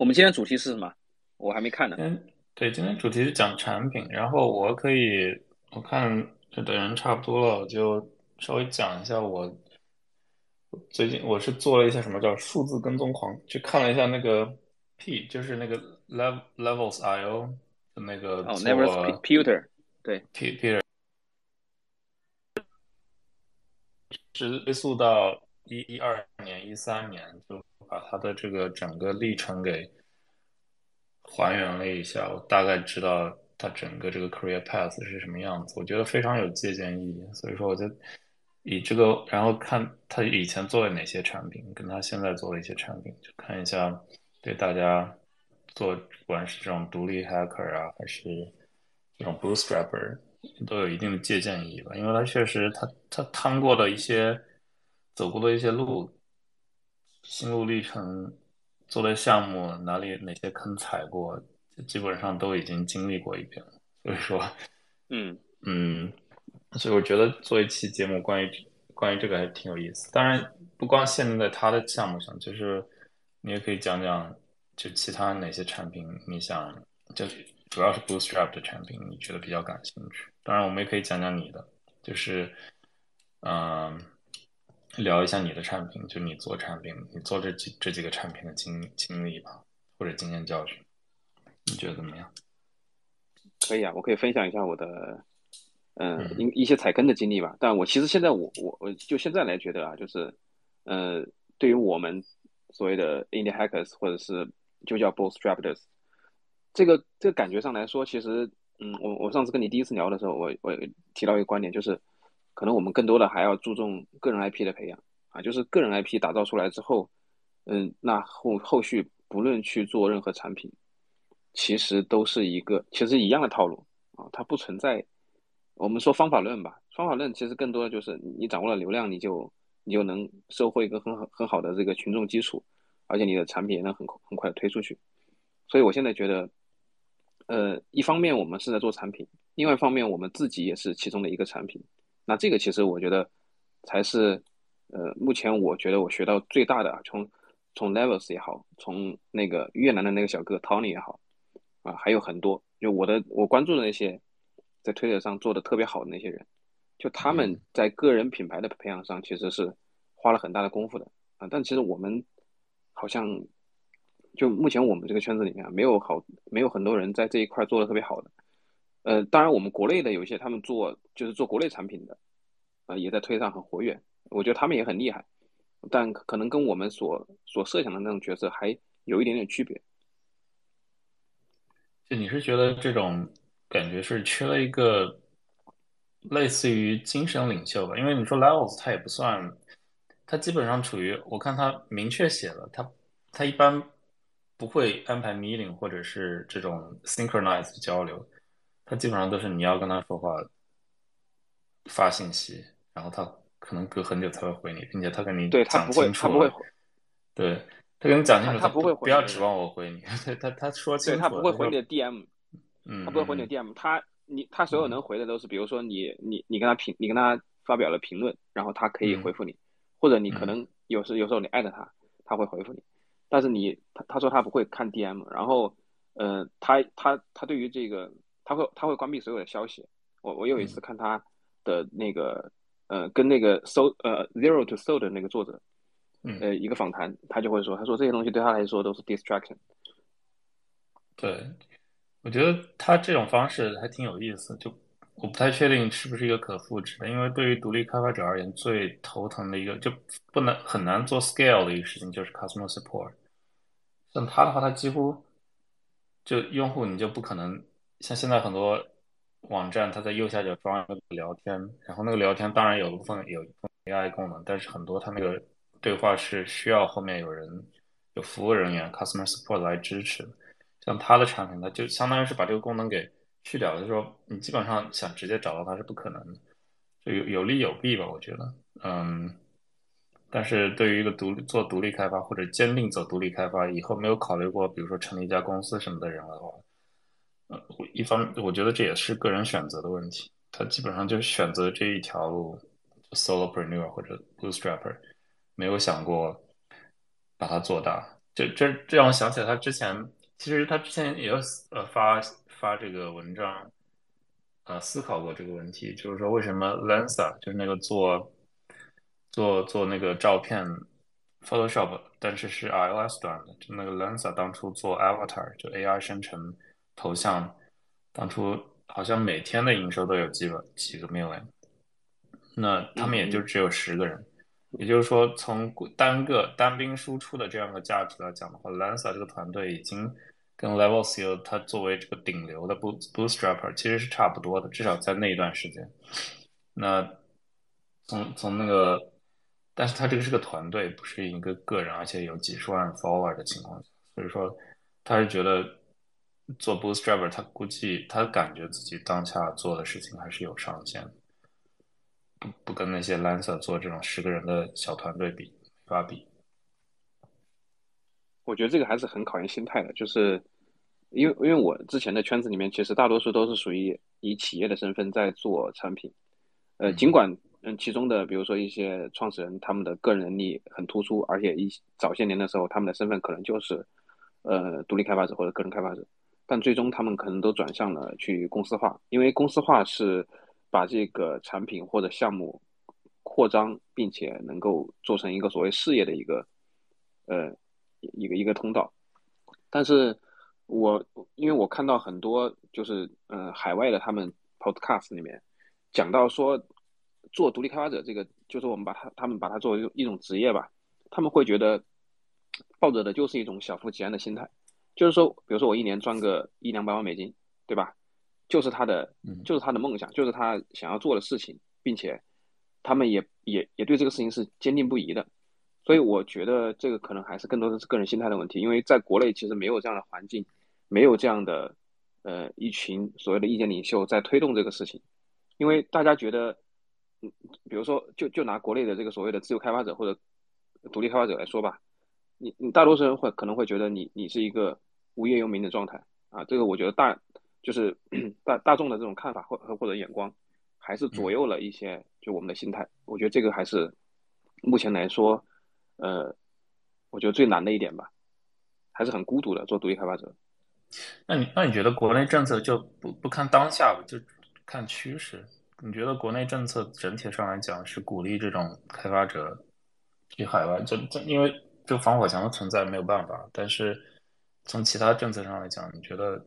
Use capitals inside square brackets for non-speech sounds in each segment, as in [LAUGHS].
我们今天主题是什么？我还没看呢。嗯对，今天主题是讲产品，然后我可以，我看这等人差不多了，我就稍微讲一下我最近我是做了一下什么叫数字跟踪狂，去看了一下那个 P，就是那个 Level Levels IO 的那个哦做，Never Pewter，对，P Peter 是追溯到一一二年、一三年，就把他的这个整个历程给还原了一下，我大概知道他整个这个 career path 是什么样子，我觉得非常有借鉴意义，所以说我就以这个，然后看他以前做了哪些产品，跟他现在做的一些产品，就看一下对大家做，不管是这种独立 hacker 啊，还是这种 bootstrapper，都有一定的借鉴意义吧，因为他确实他他趟过的一些走过的一些路，心路历程，做的项目哪里哪些坑踩过，基本上都已经经历过一遍了。所以说，嗯嗯，所以我觉得做一期节目关于关于这个还挺有意思。当然，不光限定在他的项目上，就是你也可以讲讲，就其他哪些产品你想，就主要是 Bootstrap 的产品，你觉得比较感兴趣。当然，我们也可以讲讲你的，就是嗯。聊一下你的产品，就你做产品，你做这几这几个产品的经经历吧，或者经验教训，你觉得怎么样？可以啊，我可以分享一下我的，嗯、嗯一一些踩坑的经历吧。但我其实现在我我我就现在来觉得啊，就是，呃，对于我们所谓的 indie hackers 或者是就叫 bootstrappers，这个这个感觉上来说，其实，嗯，我我上次跟你第一次聊的时候，我我提到一个观点，就是可能我们更多的还要注重个人 IP 的培养啊，就是个人 IP 打造出来之后，嗯，那后后续不论去做任何产品。其实都是一个其实一样的套路啊，它不存在。我们说方法论吧，方法论其实更多的就是你掌握了流量，你就你就能收获一个很好很好的这个群众基础，而且你的产品也能很很快的推出去。所以我现在觉得，呃，一方面我们是在做产品，另外一方面我们自己也是其中的一个产品。那这个其实我觉得才是，呃，目前我觉得我学到最大的啊，从从 Levels 也好，从那个越南的那个小哥 Tony 也好。啊，还有很多，就我的我关注的那些在推特上做的特别好的那些人，就他们在个人品牌的培养上其实是花了很大的功夫的啊。但其实我们好像就目前我们这个圈子里面啊，没有好没有很多人在这一块做的特别好的。呃，当然我们国内的有一些他们做就是做国内产品的，呃，也在推上很活跃，我觉得他们也很厉害，但可能跟我们所所设想的那种角色还有一点点区别。就你是觉得这种感觉是缺了一个类似于精神领袖吧？因为你说 Levels 他也不算，他基本上处于我看他明确写了，他他一般不会安排 meeting 或者是这种 synchronized 交流，他基本上都是你要跟他说话发信息，然后他可能隔很久才会回你，并且他跟你讲对他不会他不会回。对，他跟你讲清楚，他他不会回不要指望我回你，[LAUGHS] 对他他说清楚他不会回你的 DM，嗯，他不会回你的嗯 DM，他你他所有能回的都是，比如说你你你跟他评，你跟他发表了评论，然后他可以嗯回复你，或者你可嗯能有时有时候你艾特他，他会回复你，但是你他他说他不会看 DM，然后呃他他他对于这个他会他会关闭所有的消息，我我有一次看他的那个呃跟那个 so 呃 zero to soul 的那个作者嗯，呃一个访谈，他就会说，他说这些东西对他来说都是 distraction。对，我觉得他这种方式还挺有意思，就我不太确定是不是一个可复制的，因为对于独立开发者而言，最头疼的一个就不能很难做 scale 的一个事情就是 customer support。像他的话，他几乎就用户你就不可能像现在很多网站，它在右下角装一个聊天，然后那个聊天当然有部分有 AI 功能，但是很多它那个对话是需要后面有人有服务人员 customer support 来支持。像它的产品，它就相当于是把这个功能给去掉，就是说你基本上想直接找到它是不可能的，就有有利有弊吧，我觉得，嗯。但是对于一个独立做独立开发或者坚定走独立开发，以后没有考虑过，比如说成立一家公司什么的人的话，呃，一方我觉得这也是个人选择的问题。他基本上就选择这一条路，solopreneur 或者 bootstrapper，没有想过把它做大。这这这让我想起来，他之前其实他之前也有呃发发这个文章，呃思考过这个问题，就是说为什么 Lensa 就是那个做做做那个照片 Photoshop，但是是 iOS 端的，就那个 Lensa 当初做 Avatar 就 AI 生成头像，当初好像每天的营收都有几个几个 million，那他们也就只有十个人。也就是说，从单个单兵输出的这样的价值来讲的话，Lancer 这个团队已经跟 Level C 它作为这个顶流的 Bootstrapper 其实是差不多的，至少在那一段时间。那从从那个，但是他这个是个团队，不是一个个人，而且有几十万 follower 的情况下，所以说他是觉得做 Bootstrapper，他估计他感觉自己当下做的事情还是有上限的。不不跟那些 Lancer 做这种十个人的小团队比，法比。我觉得这个还是很考验心态的，就是因为因为我之前的圈子里面，其实大多数都是属于以企业的身份在做产品，呃，尽管嗯其中的比如说一些创始人他们的个人能力很突出，而且一早些年的时候他们的身份可能就是呃独立开发者或者个人开发者，但最终他们可能都转向了去公司化，因为公司化是。把这个产品或者项目扩张，并且能够做成一个所谓事业的一个呃一个一个通道。但是我因为我看到很多就是呃海外的他们 podcast 里面讲到说做独立开发者这个，就是我们把它他们把它作为一种职业吧，他们会觉得抱着的就是一种小富即安的心态，就是说，比如说我一年赚个一两百万美金，对吧？就是他的，就是他的梦想，就是他想要做的事情，并且他们也也也对这个事情是坚定不移的，所以我觉得这个可能还是更多的是个人心态的问题，因为在国内其实没有这样的环境，没有这样的呃一群所谓的意见领袖在推动这个事情，因为大家觉得，嗯，比如说就就拿国内的这个所谓的自由开发者或者独立开发者来说吧，你你大多数人会可能会觉得你你是一个无业游民的状态啊，这个我觉得大。就是 [CLEARS THROAT] 大大众的这种看法或或者眼光，还是左右了一些就我们的心态。我觉得这个还是目前来说，呃，我觉得最难的一点吧，还是很孤独的做独立开发者。那你那你觉得国内政策就不不看当下吧，就看趋势？你觉得国内政策整体上来讲是鼓励这种开发者去海外？这这因为这个防火墙的存在没有办法，但是从其他政策上来讲，你觉得？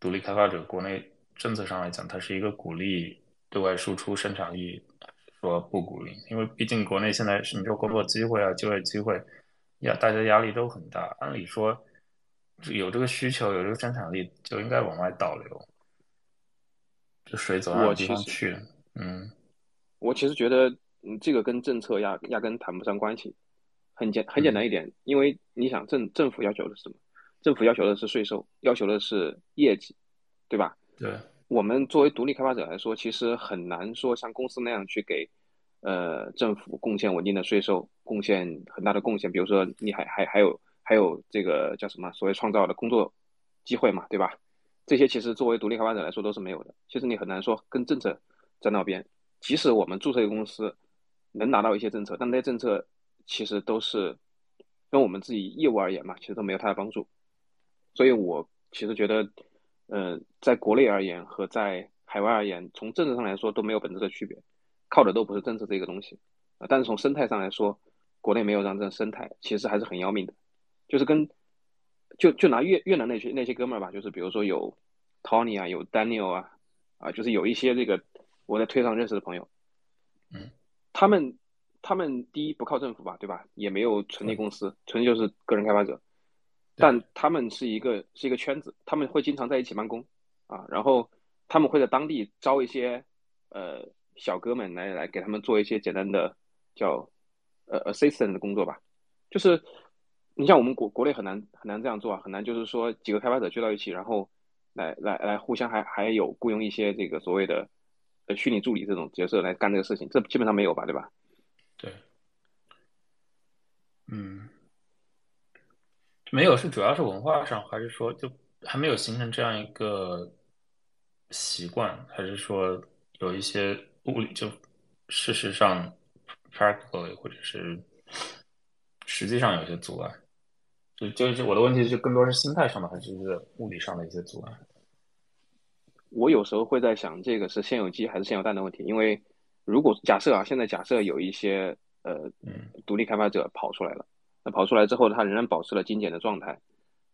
独立开发者，国内政策上来讲，它是一个鼓励对外输出生产力，说不鼓励，因为毕竟国内现在是你说工作机会啊、就业机会，压大家压力都很大。按理说，有这个需求、有这个生产力，就应该往外导流，就水走哪地方去？嗯，我其实觉得，嗯，这个跟政策压压根谈不上关系。很简很简单一点，因为你想政政府要求的是什么？政府要求的是税收，要求的是业绩，对吧？对。我们作为独立开发者来说，其实很难说像公司那样去给，呃，政府贡献稳定的税收，贡献很大的贡献。比如说，你还还还有还有这个叫什么所谓创造的工作机会嘛，对吧？这些其实作为独立开发者来说都是没有的。其实你很难说跟政策站到边。即使我们注册一个公司，能拿到一些政策，但那些政策其实都是跟我们自己业务而言嘛，其实都没有太大帮助。所以，我其实觉得，呃，在国内而言和在海外而言，从政治上来说都没有本质的区别，靠的都不是政治这个东西啊。但是从生态上来说，国内没有让这个生态其实还是很要命的，就是跟就就拿越越南那些那些哥们儿吧，就是比如说有 Tony 啊，有 Daniel 啊，啊，就是有一些这个我在推上认识的朋友，嗯，他们他们第一不靠政府吧，对吧？也没有成立公司，纯粹就是个人开发者。但他们是一个是一个圈子，他们会经常在一起办公，啊，然后他们会在当地招一些呃小哥们来来给他们做一些简单的叫呃 assistant 的工作吧，就是你像我们国国内很难很难这样做啊，很难就是说几个开发者聚到一起，然后来来来互相还还有雇佣一些这个所谓的呃虚拟助理这种角色来干这个事情，这基本上没有吧，对吧？对，嗯。没有，是主要是文化上，还是说就还没有形成这样一个习惯，还是说有一些物理就事实上 practically 或者是实际上有些阻碍？就就是我的问题是更多是心态上的，还是物理上的一些阻碍？我有时候会在想，这个是先有鸡还是先有蛋的问题。因为如果假设啊，现在假设有一些呃独立开发者跑出来了，那跑出来之后，他仍然保持了精简的状态，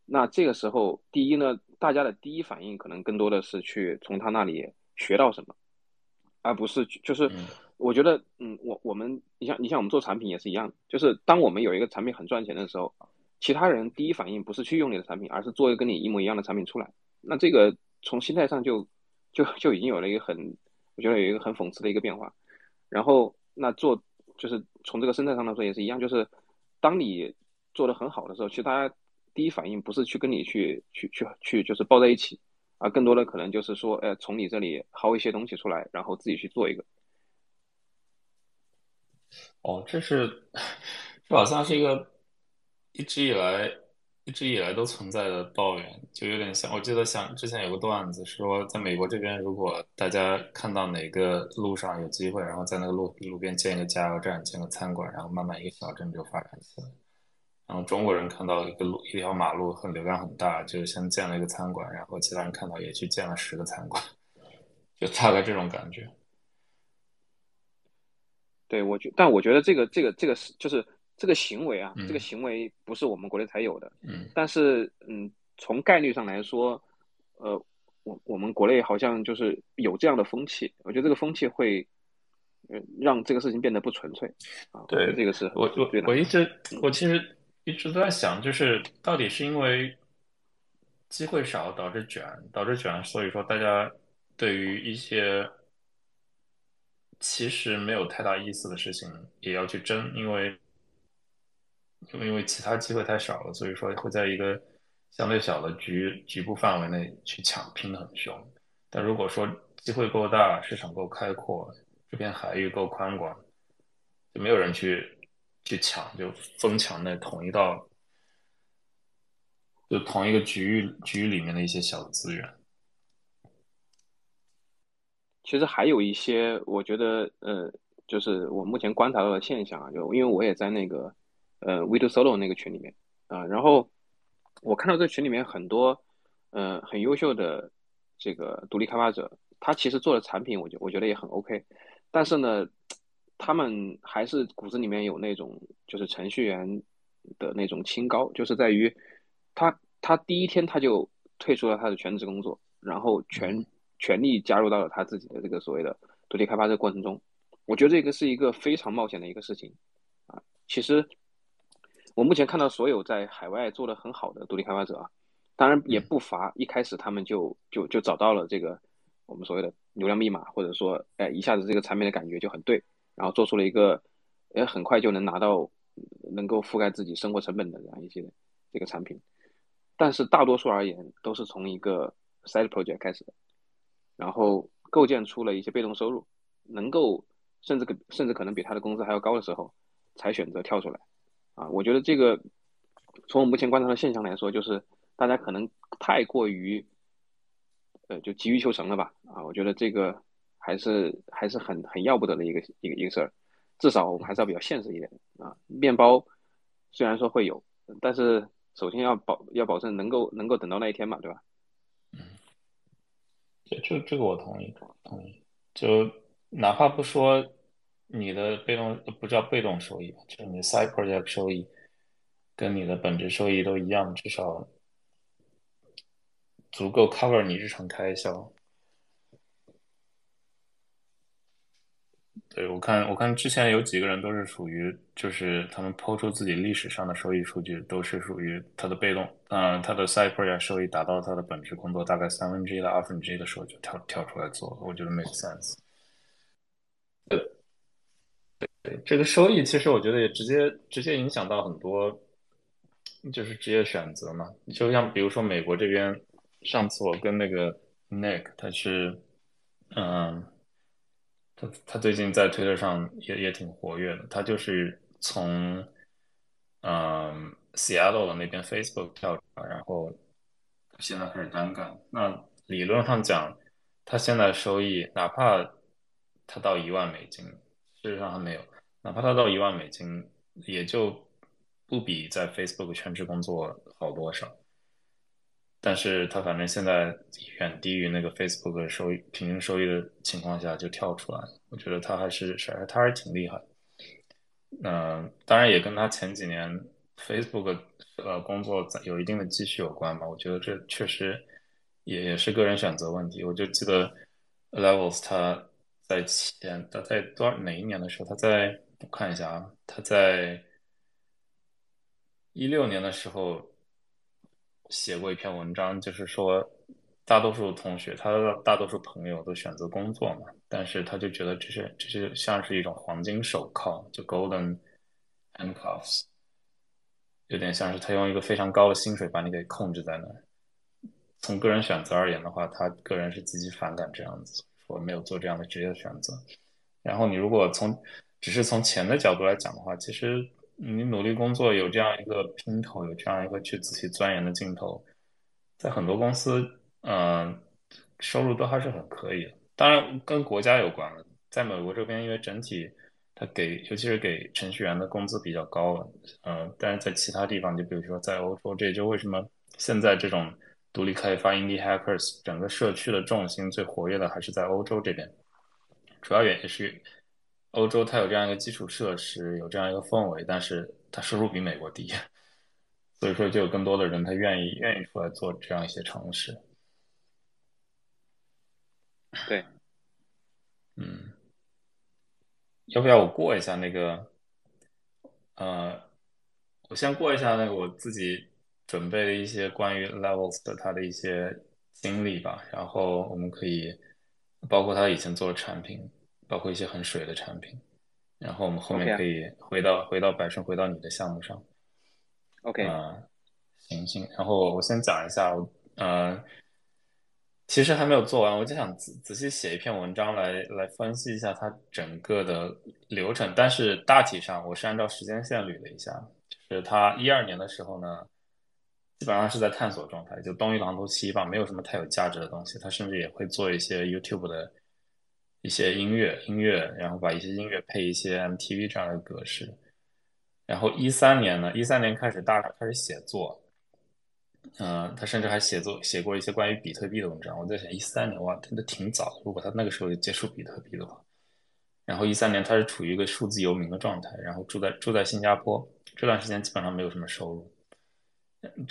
那这个时候，第一呢，大家的第一反应可能更多的是去从他那里学到什么，而不是就是我觉得，嗯，我我们你像你像我们做产品也是一样，就是当我们有一个产品很赚钱的时候，其他人第一反应不是去用你的产品，而是做一个跟你一模一样的产品出来，那这个。从心态上就就就已经有了一个很，我觉得有一个很讽刺的一个变化。然后那做就是从这个生态上来说也是一样，就是当你做的很好的时候，其实大家第一反应不是去跟你去去去去就是抱在一起，啊更多的可能就是说，呃，从你这里薅一些东西出来，然后自己去做一个。哦，这是 [LAUGHS] 这好像是一个一直以来。一直以来都存在的抱怨，就有点像。我记得像之前有个段子说，在美国这边，如果大家看到哪个路上有机会，然后在那个路路边建一个加油站、建个餐馆，然后慢慢一个小镇就发展起来。然后中国人看到一个路、一条马路很流量很大，就先建了一个餐馆，然后其他人看到也去建了十个餐馆，[LAUGHS] 就大概这种感觉。对，我觉，但我觉得这个、这个、这个是就是。这个行为啊，这个行为不是我们国内才有的。嗯，但是嗯，从概率上来说，呃，我我们国内好像就是有这样的风气。我觉得这个风气会，呃，让这个事情变得不纯粹。啊，对，这个是我我我一直我其实一直都在想，就是到底是因为机会少导致卷，导致卷，所以说大家对于一些其实没有太大意思的事情也要去争，因为。就因为其他机会太少了，所以说会在一个相对小的局局部范围内去抢，拼的很凶。但如果说机会够大，市场够开阔，这片海域够宽广，就没有人去去抢，就疯抢那同一道，就同一个局域局域里面的一些小资源。其实还有一些，我觉得，呃，就是我目前观察到的现象啊，就因为我也在那个。呃，We Do Solo 那个群里面啊，然后我看到这群里面很多，呃，很优秀的这个独立开发者，他其实做的产品，我觉我觉得也很 OK，但是呢，他们还是骨子里面有那种就是程序员的那种清高，就是在于他他第一天他就退出了他的全职工作，然后全全力加入到了他自己的这个所谓的独立开发这个过程中，我觉得这个是一个非常冒险的一个事情啊，其实。我目前看到所有在海外做的很好的独立开发者啊，当然也不乏一开始他们就就就找到了这个我们所谓的流量密码，或者说哎一下子这个产品的感觉就很对，然后做出了一个也很快就能拿到能够覆盖自己生活成本的这样一些这个产品，但是大多数而言都是从一个 side project 开始的，然后构建出了一些被动收入，能够甚至甚至可能比他的工资还要高的时候，才选择跳出来。啊，我觉得这个从我目前观察的现象来说，就是大家可能太过于呃就急于求成了吧？啊，我觉得这个还是还是很很要不得的一个一个一个事儿。至少我们还是要比较现实一点啊。面包虽然说会有，但是首先要保要保证能够能够等到那一天嘛，对吧？嗯，这这这个我同意，同意。就哪怕不说。你的被动不叫被动收益，就是你的 side project 收益跟你的本质收益都一样，至少足够 cover 你日常开销。对我看，我看之前有几个人都是属于，就是他们抛出自己历史上的收益数据，都是属于他的被动，嗯，他的 side project 收益达到他的本职工作大概三分之一到二分之一的时候就跳跳出来做，我觉得 make sense。对这个收益，其实我觉得也直接直接影响到很多，就是职业选择嘛。就像比如说美国这边，上次我跟那个 Nick，他是，嗯，他他最近在推特上也也挺活跃的。他就是从，嗯，Seattle 的那边 Facebook 跳出来，然后现在开始单干。那理论上讲，他现在收益，哪怕他到一万美金。事实上还没有，哪怕他到一万美金，也就不比在 Facebook 全职工作好多少。但是他反正现在远低于那个 Facebook 收益平均收益的情况下就跳出来，我觉得他还是是他还是挺厉害。嗯，当然也跟他前几年 Facebook 呃工作有一定的积蓄有关吧。我觉得这确实也也是个人选择问题。我就记得 Levels 他在前他在多少哪一年的时候，他在我看一下啊，他在一六年的时候。写过一篇文章，就是说，大多数同学，他的大多数朋友都选择工作嘛，但是他就觉得这是这是像是一种黄金手铐，就 golden handcuffs，有点像是他用一个非常高的薪水把你给控制在那。从个人选择而言的话，他个人是极其反感这样子，我没有做这样的职业选择。然后你如果从只是从钱的角度来讲的话，其实。你努力工作，有这样一个拼头，有这样一个去仔细钻研的劲头，在很多公司，嗯，收入都还是很可以的。当然，跟国家有关了。在美国这边，因为整体它给，尤其是给程序员的工资比较高了，嗯，但是在其他地方，就比如说在欧洲，这就为什么现在这种独立开发 indie hackers 整个社区的重心最活跃的还是在欧洲这边，主要原因是。欧洲它有这样一个基础设施，有这样一个氛围，但是它收入比美国低，所以说就有更多的人他愿意愿意出来做这样一些尝试。对，嗯，要不要我过一下那个？呃，我先过一下那个我自己准备了一些关于 Levels 的他的一些经历吧，然后我们可以包括他以前做的产品。包括一些很水的产品，然后我们后面可以回到回到百顺，回到你的项目上。OK，啊，行行，然后我先讲一下，我呃，其实还没有做完，我就想仔仔细写一篇文章来来分析一下它整个的流程，但是大体上我是按照时间线捋了一下，就是他一二年的时候呢，基本上是在探索状态，就东一榔头西一棒，没有什么太有价值的东西，他甚至也会做一些 YouTube 的。一些音乐，音乐，然后把一些音乐配一些 MTV 这样的格式。然后一三年呢，一三年开始大开始写作，嗯，他甚至还写作写过一些关于比特币的文章。我在想，一三年哇，真的挺早。如果他那个时候就接触比特币的话，然后一三年他是处于一个数字游民的状态，然后住在住在新加坡，这段时间基本上没有什么收入。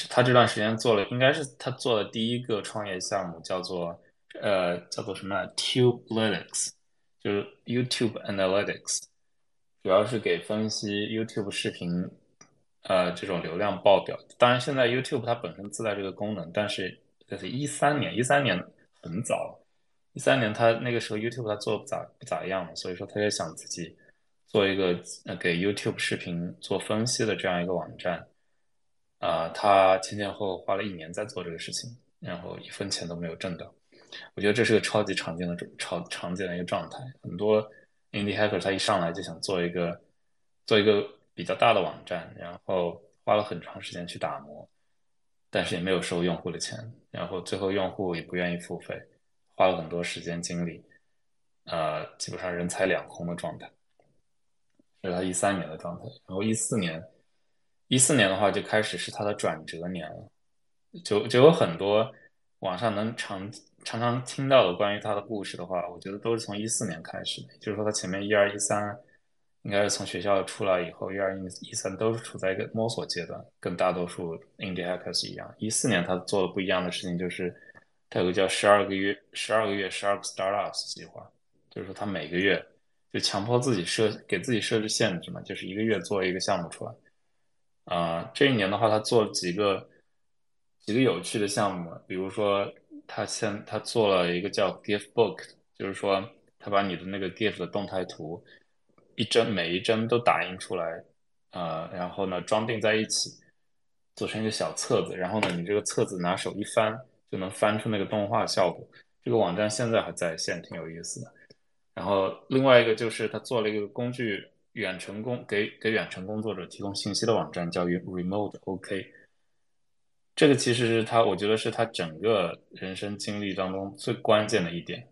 他这段时间做了，应该是他做的第一个创业项目，叫做。呃，叫做什么 Tubelytics，就是 YouTube Analytics，主要是给分析 YouTube 视频，呃，这种流量爆表。当然，现在 YouTube 它本身自带这个功能，但是这是一三年，一三年很早，一三年他那个时候 YouTube 它做的不咋不咋样嘛，所以说他就想自己做一个呃给 YouTube 视频做分析的这样一个网站。啊，他前前后后花了一年在做这个事情，然后一分钱都没有挣到。我觉得这是个超级常见的、超常见的一个状态。很多 indie hacker 他一上来就想做一个做一个比较大的网站，然后花了很长时间去打磨，但是也没有收用户的钱，然后最后用户也不愿意付费，花了很多时间精力，呃，基本上人财两空的状态。这是他一三年的状态，然后一四年，一四年的话就开始是他的转折年了，就就有很多网上能常。常常听到的关于他的故事的话，我觉得都是从一四年开始的。就是说，他前面一二一三，应该是从学校出来以后，一二一一三都是处在一个摸索阶段，跟大多数 indie hackers 一样。一四年他做的不一样的事情就是，他有个叫十二个月、十二个月、十二个 startups 计划，就是说他每个月就强迫自己设给自己设置限制嘛，就是一个月做一个项目出来。啊，这一年的话，他做了几个几个有趣的项目，比如说。他现他做了一个叫 Gift Book，就是说他把你的那个 Gift 的动态图一帧每一帧都打印出来，呃，然后呢装订在一起，做成一个小册子，然后呢你这个册子拿手一翻就能翻出那个动画效果。这个网站现在还在线，挺有意思的。然后另外一个就是他做了一个工具远程工给给远程工作者提供信息的网站，叫 Remote OK。这个其实是他，我觉得是他整个人生经历当中最关键的一点，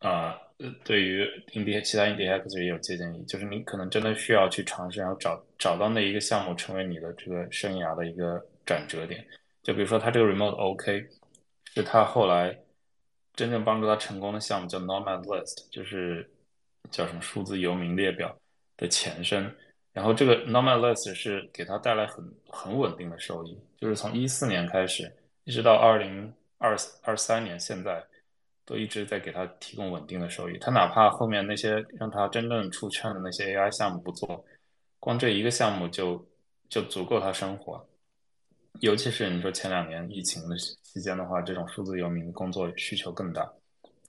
啊，呃，对于 indi 其他 India X 也有借鉴意义，就是你可能真的需要去尝试，然后找找到那一个项目成为你的这个生涯的一个转折点。就比如说他这个 remote OK，是他后来真正帮助他成功的项目叫 Nomad List，就是叫什么数字游民列表的前身。然后这个 Nomad List 是给他带来很很稳定的收益，就是从一四年开始，一直到二零二二三年现在。都一直在给他提供稳定的收益。他哪怕后面那些让他真正出圈的那些 AI 项目不做，光这一个项目就就足够他生活。尤其是你说前两年疫情的期间的话，这种数字游民工作需求更大，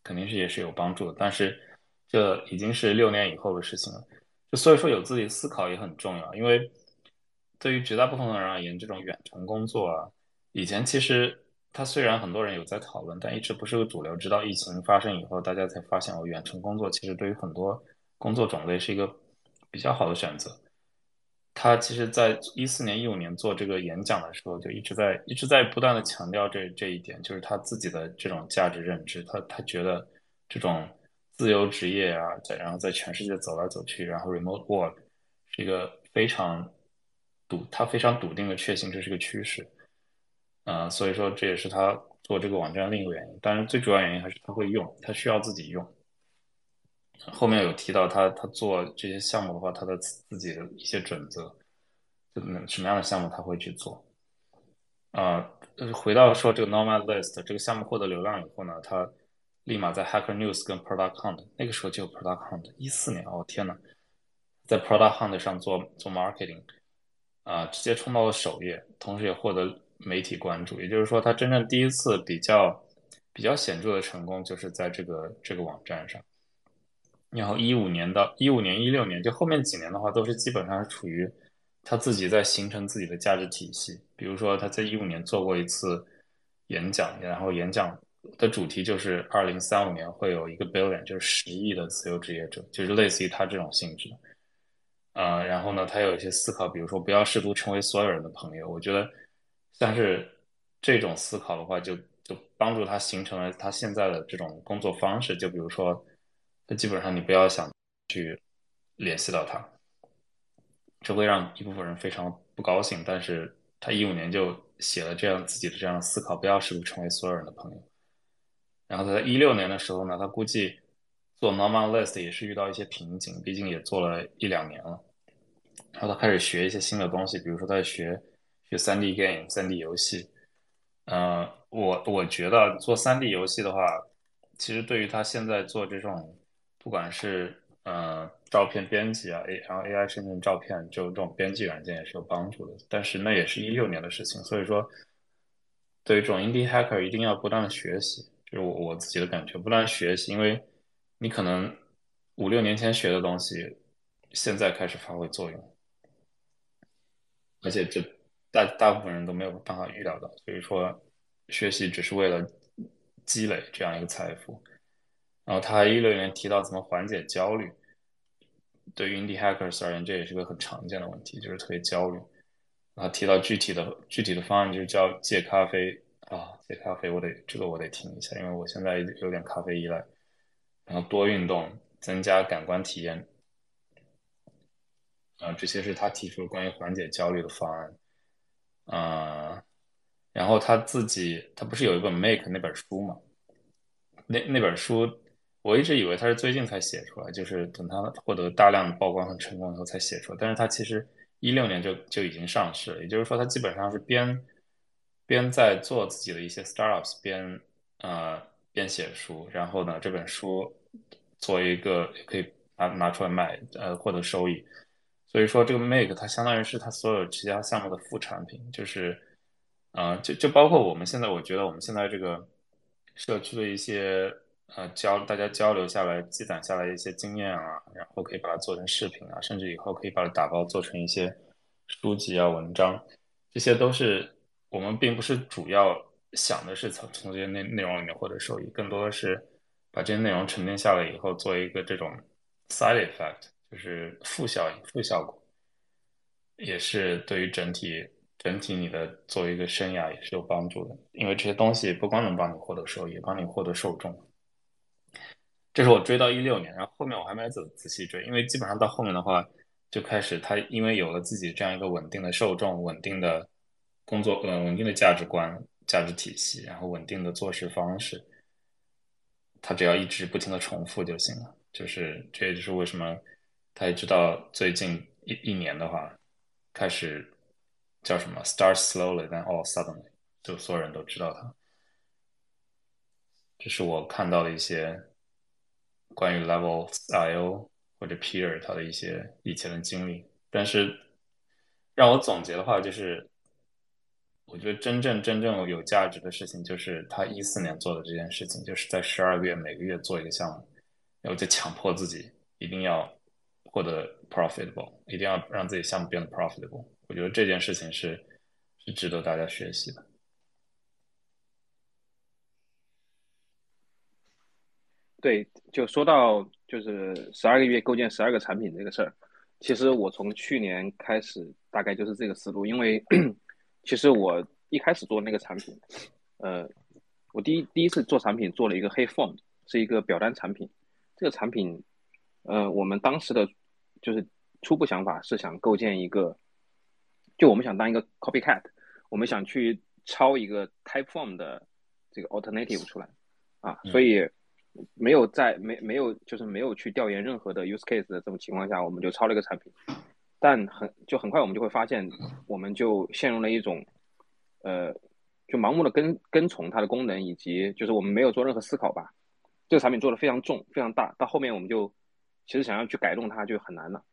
肯定是也是有帮助的。但是这已经是六年以后的事情了。就所以说有自己思考也很重要，因为对于绝大部分的人而言，这种远程工作啊，以前其实。它虽然很多人有在讨论，但一直不是个主流。直到疫情发生以后，大家才发现，哦，远程工作其实对于很多工作种类是一个比较好的选择。他其实，在一四年、一五年做这个演讲的时候，就一直在一直在不断的强调这这一点，就是他自己的这种价值认知。他他觉得这种自由职业啊，在然后在全世界走来走去，然后 remote work 是一个非常笃，他非常笃定的确信这是个趋势。呃，所以说这也是他做这个网站另一个原因，当然最主要原因还是他会用，他需要自己用。后面有提到他他做这些项目的话，他的自己的一些准则，就什么样的项目他会去做。啊，回到说这个 Nomad List 这个项目获得流量以后呢，他立马在 Hacker News 跟 Product Hunt 那个时候就有 Product Hunt，一四年哦天呐，在 Product Hunt 上做做 marketing，啊，直接冲到了首页，同时也获得。媒体关注，也就是说，他真正第一次比较比较显著的成功，就是在这个这个网站上。然后一五年到一五年、一六年，就后面几年的话，都是基本上是处于他自己在形成自己的价值体系。比如说，他在一五年做过一次演讲，然后演讲的主题就是二零三五年会有一个 billion，就是十亿的自由职业者，就是类似于他这种性质。呃，然后呢，他有一些思考，比如说不要试图成为所有人的朋友。我觉得。但是这种思考的话，就就帮助他形成了他现在的这种工作方式。就比如说，他基本上你不要想去联系到他，这会让一部分人非常不高兴。但是他一五年就写了这样自己的这样的思考，不要试图成为所有人的朋友。然后他在一六年的时候呢，他估计做 Normal List 也是遇到一些瓶颈，毕竟也做了一两年了。然后他开始学一些新的东西，比如说他在学。学三 D game、三 D 游戏，呃，我我觉得做三 D 游戏的话，其实对于他现在做这种，不管是呃照片编辑啊，A 然后 AI 生成照片，就这种编辑软件也是有帮助的。但是那也是一六年的事情，所以说，对于这种 indie hacker 一定要不断的学习，就是我我自己的感觉，不断学习，因为你可能五六年前学的东西，现在开始发挥作用，而且这。大大部分人都没有办法预料到，所以说学习只是为了积累这样一个财富。然后他还一六年提到怎么缓解焦虑，对于 indie hackers 而言，这也是个很常见的问题，就是特别焦虑。然后提到具体的具体的方案，就是叫戒咖啡啊，戒咖啡，我得这个我得听一下，因为我现在有点咖啡依赖。然后多运动，增加感官体验，啊，这些是他提出关于缓解焦虑的方案。嗯，然后他自己，他不是有一本《Make》那本书吗？那那本书，我一直以为他是最近才写出来，就是等他获得大量的曝光和成功以后才写出来。但是他其实一六年就就已经上市了，也就是说，他基本上是边边在做自己的一些 startups，边呃边写书。然后呢，这本书作为一个也可以拿拿出来卖，呃，获得收益。所以说，这个 Make 它相当于是它所有其他项目的副产品，就是，呃，就就包括我们现在，我觉得我们现在这个社区的一些呃交大家交流下来、积攒下来一些经验啊，然后可以把它做成视频啊，甚至以后可以把它打包做成一些书籍啊、文章，这些都是我们并不是主要想的是从从这些内内容里面获得收益，更多的是把这些内容沉淀下来以后，做一个这种 side effect。就是负效应、负效果，也是对于整体、整体你的作为一个生涯也是有帮助的。因为这些东西不光能帮你获得收益，也帮你获得受众。这是我追到一六年，然后后面我还没仔仔细追，因为基本上到后面的话就开始他因为有了自己这样一个稳定的受众、稳定的工作、呃稳定的价值观、价值体系，然后稳定的做事方式，他只要一直不停的重复就行了。就是这也就是为什么他一直到最近一一年的话开始叫什么 “start slowly then all suddenly”，就所有人都知道他。这是我看到的一些关于 Level IO 或者 Peer 他的一些以前的经历，但是让我总结的话，就是我觉得真正真正有价值的事情，就是他一四年做的这件事情，就是在十二个月每个月做一个项目，然后就强迫自己一定要获得 profitable，一定要让自己项目变得 profitable。我觉得这件事情是是值得大家学习的。对，就说到就是十二个月构建十二个产品这个事儿，其实我从去年开始大概就是这个思路，因为其实我一开始做那个产品，呃，我第一第一次做产品做了一个黑 form，是一个表单产品，这个产品，呃，我们当时的就是初步想法是想构建一个，就我们想当一个 copycat，我们想去抄一个 type form 的这个 alternative 出来啊，所以。没有在没没有就是没有去调研任何的 use case 的这种情况下，我们就抄了一个产品，但很就很快我们就会发现，我们就陷入了一种，呃，就盲目的跟跟从它的功能，以及就是我们没有做任何思考吧。这个产品做的非常重非常大，到后面我们就其实想要去改动它就很难了。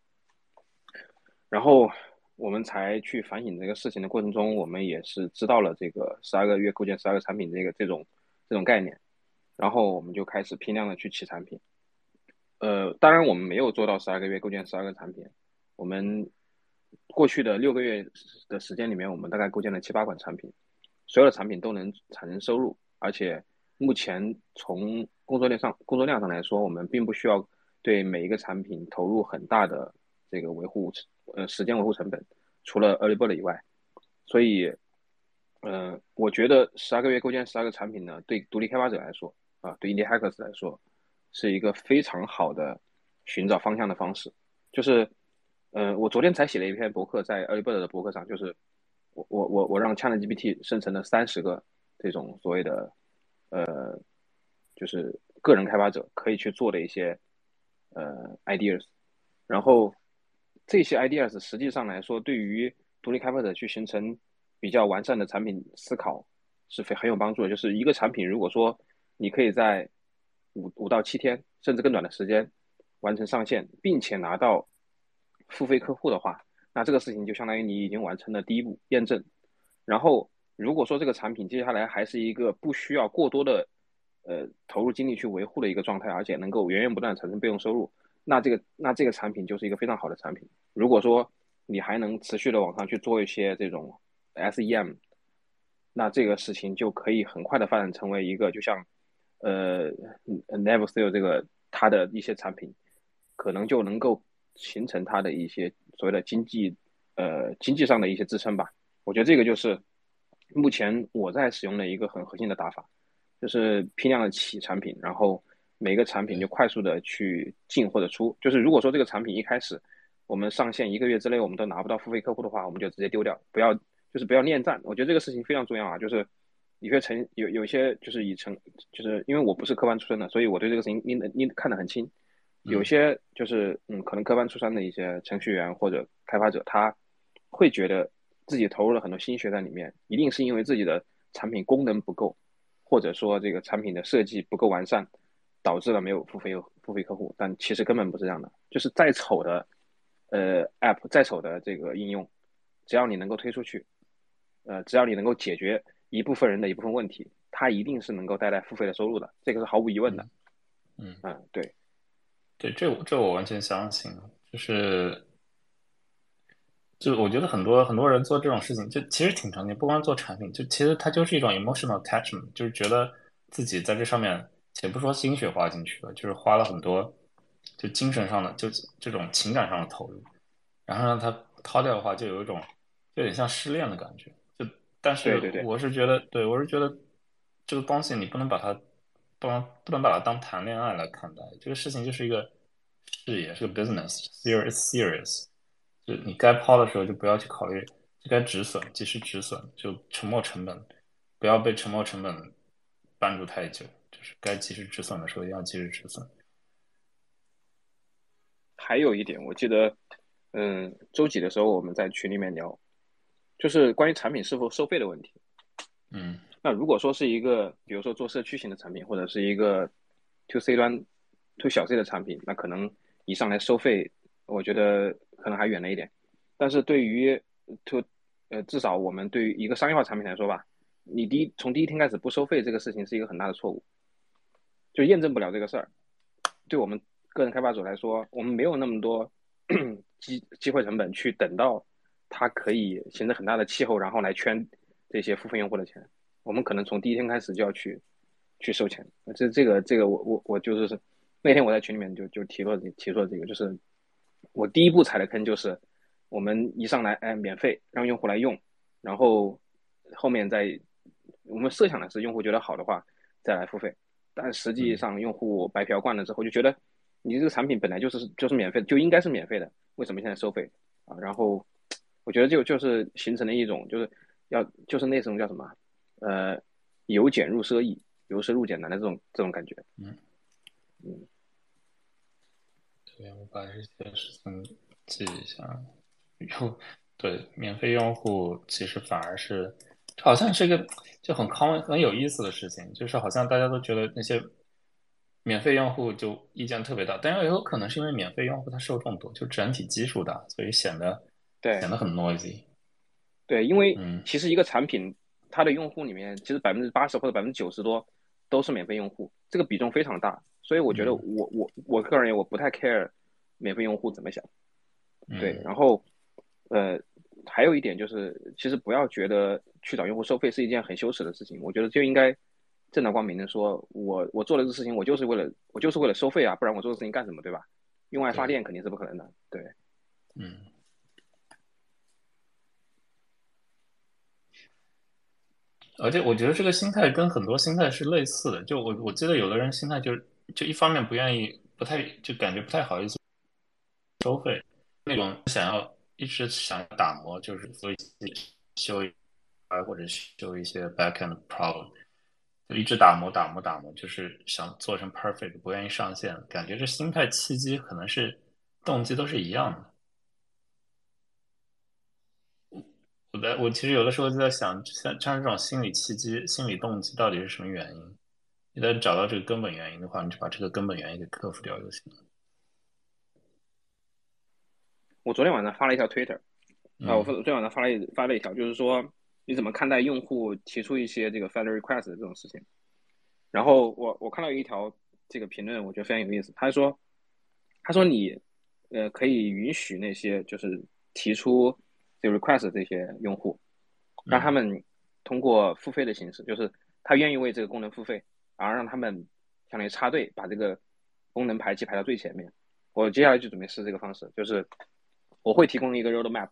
然后我们才去反省这个事情的过程中，我们也是知道了这个十二个月构建十二个产品这个这种这种概念。然后我们就开始批量的去起产品，呃，当然我们没有做到十二个月构建十二个产品，我们过去的六个月的时间里面，我们大概构建了七八款产品，所有的产品都能产生收入，而且目前从工作量上工作量上来说，我们并不需要对每一个产品投入很大的这个维护呃时间维护成本，除了 early bird 以外，所以，呃，我觉得十二个月构建十二个产品呢，对独立开发者来说。啊，对 Indie Hackers 来说，是一个非常好的寻找方向的方式。就是，嗯，我昨天才写了一篇博客，在 a l i b i r d 的博客上，就是我我我我让 ChatGPT 生成了三十个这种所谓的，呃，就是个人开发者可以去做的一些呃 ideas，然后这些 ideas 实际上来说，对于独立开发者去形成比较完善的产品思考是非很有帮助的。就是一个产品，如果说你可以在五五到七天，甚至更短的时间完成上线，并且拿到付费客户的话，那这个事情就相当于你已经完成了第一步验证。然后，如果说这个产品接下来还是一个不需要过多的呃投入精力去维护的一个状态，而且能够源源不断产生备用收入，那这个那这个产品就是一个非常好的产品。如果说你还能持续的往上去做一些这种 SEM，那这个事情就可以很快的发展成为一个就像。呃，Never Sale 这个它的一些产品，可能就能够形成它的一些所谓的经济，呃，经济上的一些支撑吧。我觉得这个就是目前我在使用的一个很核心的打法，就是批量的起产品，然后每个产品就快速的去进或者出。就是如果说这个产品一开始我们上线一个月之内我们都拿不到付费客户的话，我们就直接丢掉，不要就是不要恋战。我觉得这个事情非常重要啊，就是。有些成有有些就是已成就是因为我不是科班出身的，所以我对这个事情拎得拎看得很清。有些就是嗯，可能科班出身的一些程序员或者开发者，他会觉得自己投入了很多心血在里面，一定是因为自己的产品功能不够，或者说这个产品的设计不够完善，导致了没有付费付费客户。但其实根本不是这样的，就是再丑的呃 app，再丑的这个应用，只要你能够推出去，呃，只要你能够解决。一部分人的一部分问题，它一定是能够带来付费的收入的，这个是毫无疑问的。嗯嗯，对，对，这这我完全相信。就是，就我觉得很多很多人做这种事情，就其实挺常见。不光做产品，就其实它就是一种 emotional attachment，就是觉得自己在这上面，且不说心血花进去了，就是花了很多，就精神上的，就这种情感上的投入，然后让它掏掉的话，就有一种有点像失恋的感觉。就但是我是觉得，对我是觉得这个东西你不能把它不能不能把它当谈恋爱来看待。这个事情就是一个事业，是个 business，serious serious。就你该抛的时候就不要去考虑，就该止损及时止损，就沉没成本，不要被沉没成本绊住太久。就是该及时止损的时候要及时止损。还有一点，我记得，嗯，周几的时候我们在群里面聊，就是关于产品是否收费的问题。嗯，那如果说是一个，比如说做社区型的产品，或者是一个 to C 端 to 小 C 的产品，那可能一上来收费，我觉得可能还远了一点。但是对于 to 呃，至少我们对于一个商业化产品来说吧，你第一从第一天开始不收费这个事情是一个很大的错误，就验证不了这个事儿。对我们个人开发者来说，我们没有那么多 [COUGHS] 机机会成本去等到它可以形成很大的气候，然后来圈。这些付费用户的钱，我们可能从第一天开始就要去去收钱。这这个这个，我我我就是那天我在群里面就就提了提出了这个，就是我第一步踩的坑就是我们一上来哎免费让用户来用，然后后面再我们设想的是用户觉得好的话再来付费，但实际上用户白嫖惯了之后就觉得你这个产品本来就是就是免费的，就应该是免费的，为什么现在收费啊？然后我觉得就就是形成了一种就是。要就是那种叫什么，呃，由俭入奢易，由奢入俭难的这种这种感觉。嗯嗯，对，我把这些事情记一下。用对免费用户，其实反而是好像是一个就很 common 很有意思的事情，就是好像大家都觉得那些免费用户就意见特别大，但是也有可能是因为免费用户他受众多，就整体基数大，所以显得对显得很 noisy。对，因为其实一个产品，它的用户里面其实百分之八十或者百分之九十多都是免费用户，这个比重非常大。所以我觉得我我我个人我不太 care 免费用户怎么想。对，然后呃还有一点就是，其实不要觉得去找用户收费是一件很羞耻的事情。我觉得就应该正大光明的说，我我做了这事情，我就是为了我就是为了收费啊，不然我做这事情干什么，对吧？用爱发电肯定是不可能的。对，嗯。而且我觉得这个心态跟很多心态是类似的。就我我记得有的人心态就是就一方面不愿意，不太就感觉不太好意思收费，那种想要一直想打磨，就是所以修啊或者修一些 backend problem，就一直打磨打磨打磨，就是想做成 perfect，不愿意上线。感觉这心态契机可能是动机都是一样的。我在我其实有的时候就在想，像像这种心理契机、心理动机到底是什么原因？一旦找到这个根本原因的话，你就把这个根本原因给克服掉就行了。我昨天晚上发了一条 Twitter，啊，我昨天晚上发了一发了一条，就是说你怎么看待用户提出一些这个 File Request 的这种事情？然后我我看到一条这个评论，我觉得非常有意思。他说，他说你呃可以允许那些就是提出。就 request 这些用户，让他们通过付费的形式，就是他愿意为这个功能付费，然后让他们相当于插队，把这个功能排期排到最前面。我接下来就准备试这个方式，就是我会提供一个 roadmap，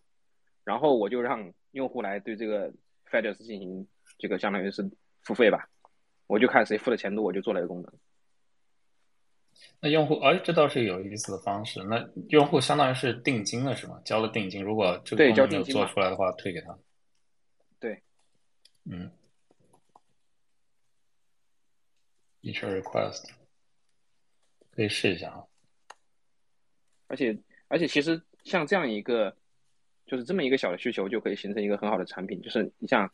然后我就让用户来对这个 features 进行这个相当于是付费吧，我就看谁付的钱多，我就做那个功能。那用户，哎，这倒是有意思的方式。那用户相当于是定金了，是吗？交了定金，如果这个功能没有做出来的话，退给他。对，嗯。Each request 可以试一下啊。而且，而且，其实像这样一个，就是这么一个小的需求，就可以形成一个很好的产品。就是你像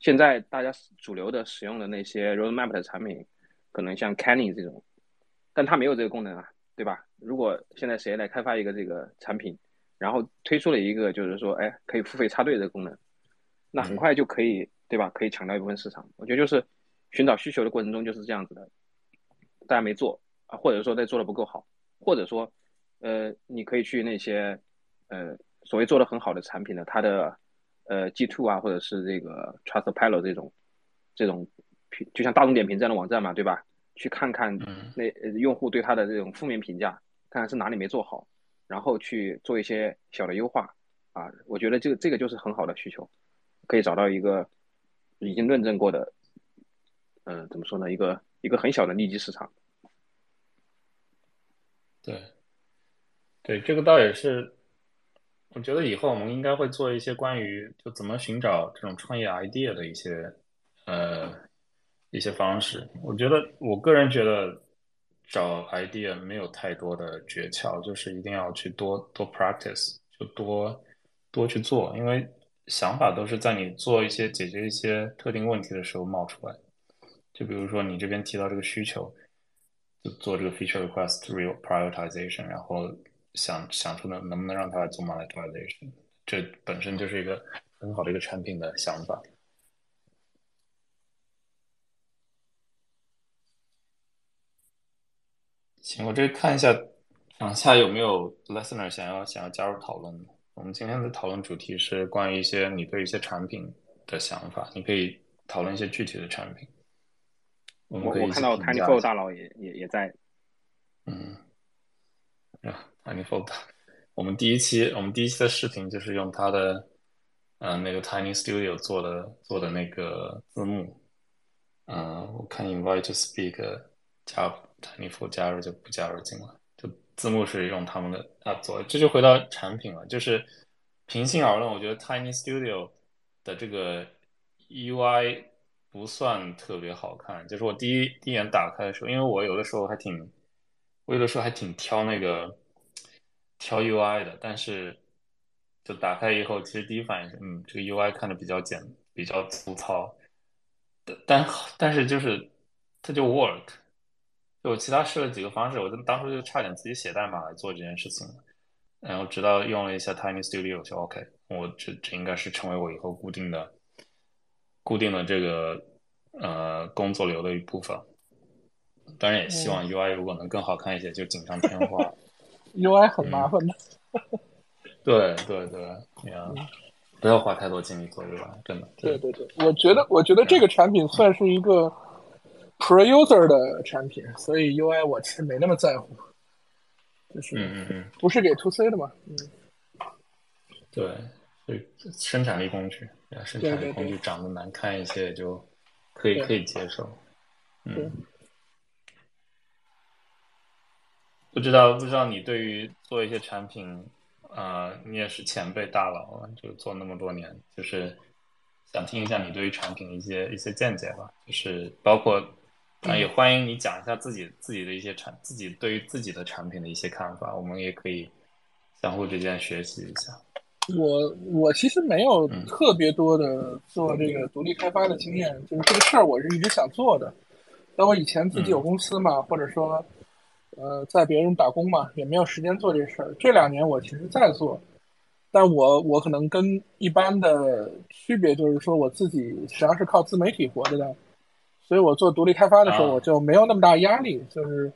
现在大家主流的使用的那些 roadmap 的产品，可能像 Canny 这种。但它没有这个功能啊，对吧？如果现在谁来开发一个这个产品，然后推出了一个就是说，哎，可以付费插队的功能，那很快就可以，对吧？可以抢到一部分市场。我觉得就是寻找需求的过程中就是这样子的，大家没做啊，或者说在做的不够好，或者说，呃，你可以去那些呃所谓做的很好的产品的，它的呃 G two 啊，或者是这个 Trustpilot 这种这种就像大众点评这样的网站嘛，对吧？去看看那用户对他的这种负面评价，看看是哪里没做好，然后去做一些小的优化啊。我觉得这个这个就是很好的需求，可以找到一个已经论证过的，嗯，怎么说呢？一个一个很小的利基市场。对，对，这个倒也是，我觉得以后我们应该会做一些关于就怎么寻找这种创业 idea 的一些呃一些方式。我觉得我个人觉得找 idea 没有太多的诀窍，就是一定要去多多 practice，就多多去做，因为想法都是在你做一些解决一些特定问题的时候冒出来。就比如说你这边提到这个需求。就做这个 feature request real prioritization，然后想想出能能不能让它做 monetization，这本身就是一个很好的一个产品的想法。行，我这看一下，往下有没有 listener 想要想要加入讨论的？我们今天的讨论主题是关于一些你对一些产品的想法，你可以讨论一些具体的产品。我我看到 TinyFold 大佬也也也在，嗯，啊，TinyFold，我们第一期我们第一期的视频就是用他的，嗯，那个 Tiny Studio 做的做的那个字幕，嗯，我看 Invite to Speak 加 tiny for 加入就不加入进来，就字幕是用他们的 App 做，这就回到产品了，就是平心而论，我觉得 Tiny Studio 的这个 UI。不算特别好看，就是我第一第一眼打开的时候，因为我有的时候还挺，我有的时候还挺挑那个挑 UI 的，但是就打开以后，其实第一反应是，嗯，这个 UI 看着比较简，比较粗糙，但但但是就是它就 work，就我其他试了几个方式，我就当初就差点自己写代码来做这件事情，然后直到用了一下 Tiny Studio 就 OK，我这这应该是成为我以后固定的。固定的这个呃工作流的一部分，当然也希望 UI 如果能更好看一些，就锦上添花。[LAUGHS] UI 很麻烦的。对对对，呀，不要花太多精力做 UI，真的。对对对，我觉得我觉得这个产品算是一个 Pro User 的产品，所以 UI 我其实没那么在乎。就是嗯嗯嗯，不是给 To C 的嘛？嗯，对，对，生产力工具。生产力工具长得难看一些就可以可以接受，嗯，不知道不知道你对于做一些产品，呃，你也是前辈大佬了，就做那么多年，就是想听一下你对于产品的一些一些见解吧，就是包括啊，也欢迎你讲一下自己自己的一些产自己对于自己的产品的一些看法，我们也可以相互之间学习一下。我我其实没有特别多的做这个独立开发的经验，就是这个事儿我是一直想做的。但我以前自己有公司嘛，或者说，呃，在别人打工嘛，也没有时间做这事儿。这两年我其实在做，但我我可能跟一般的区别就是说，我自己实际上是靠自媒体活着的，所以我做独立开发的时候，我就没有那么大压力，就是。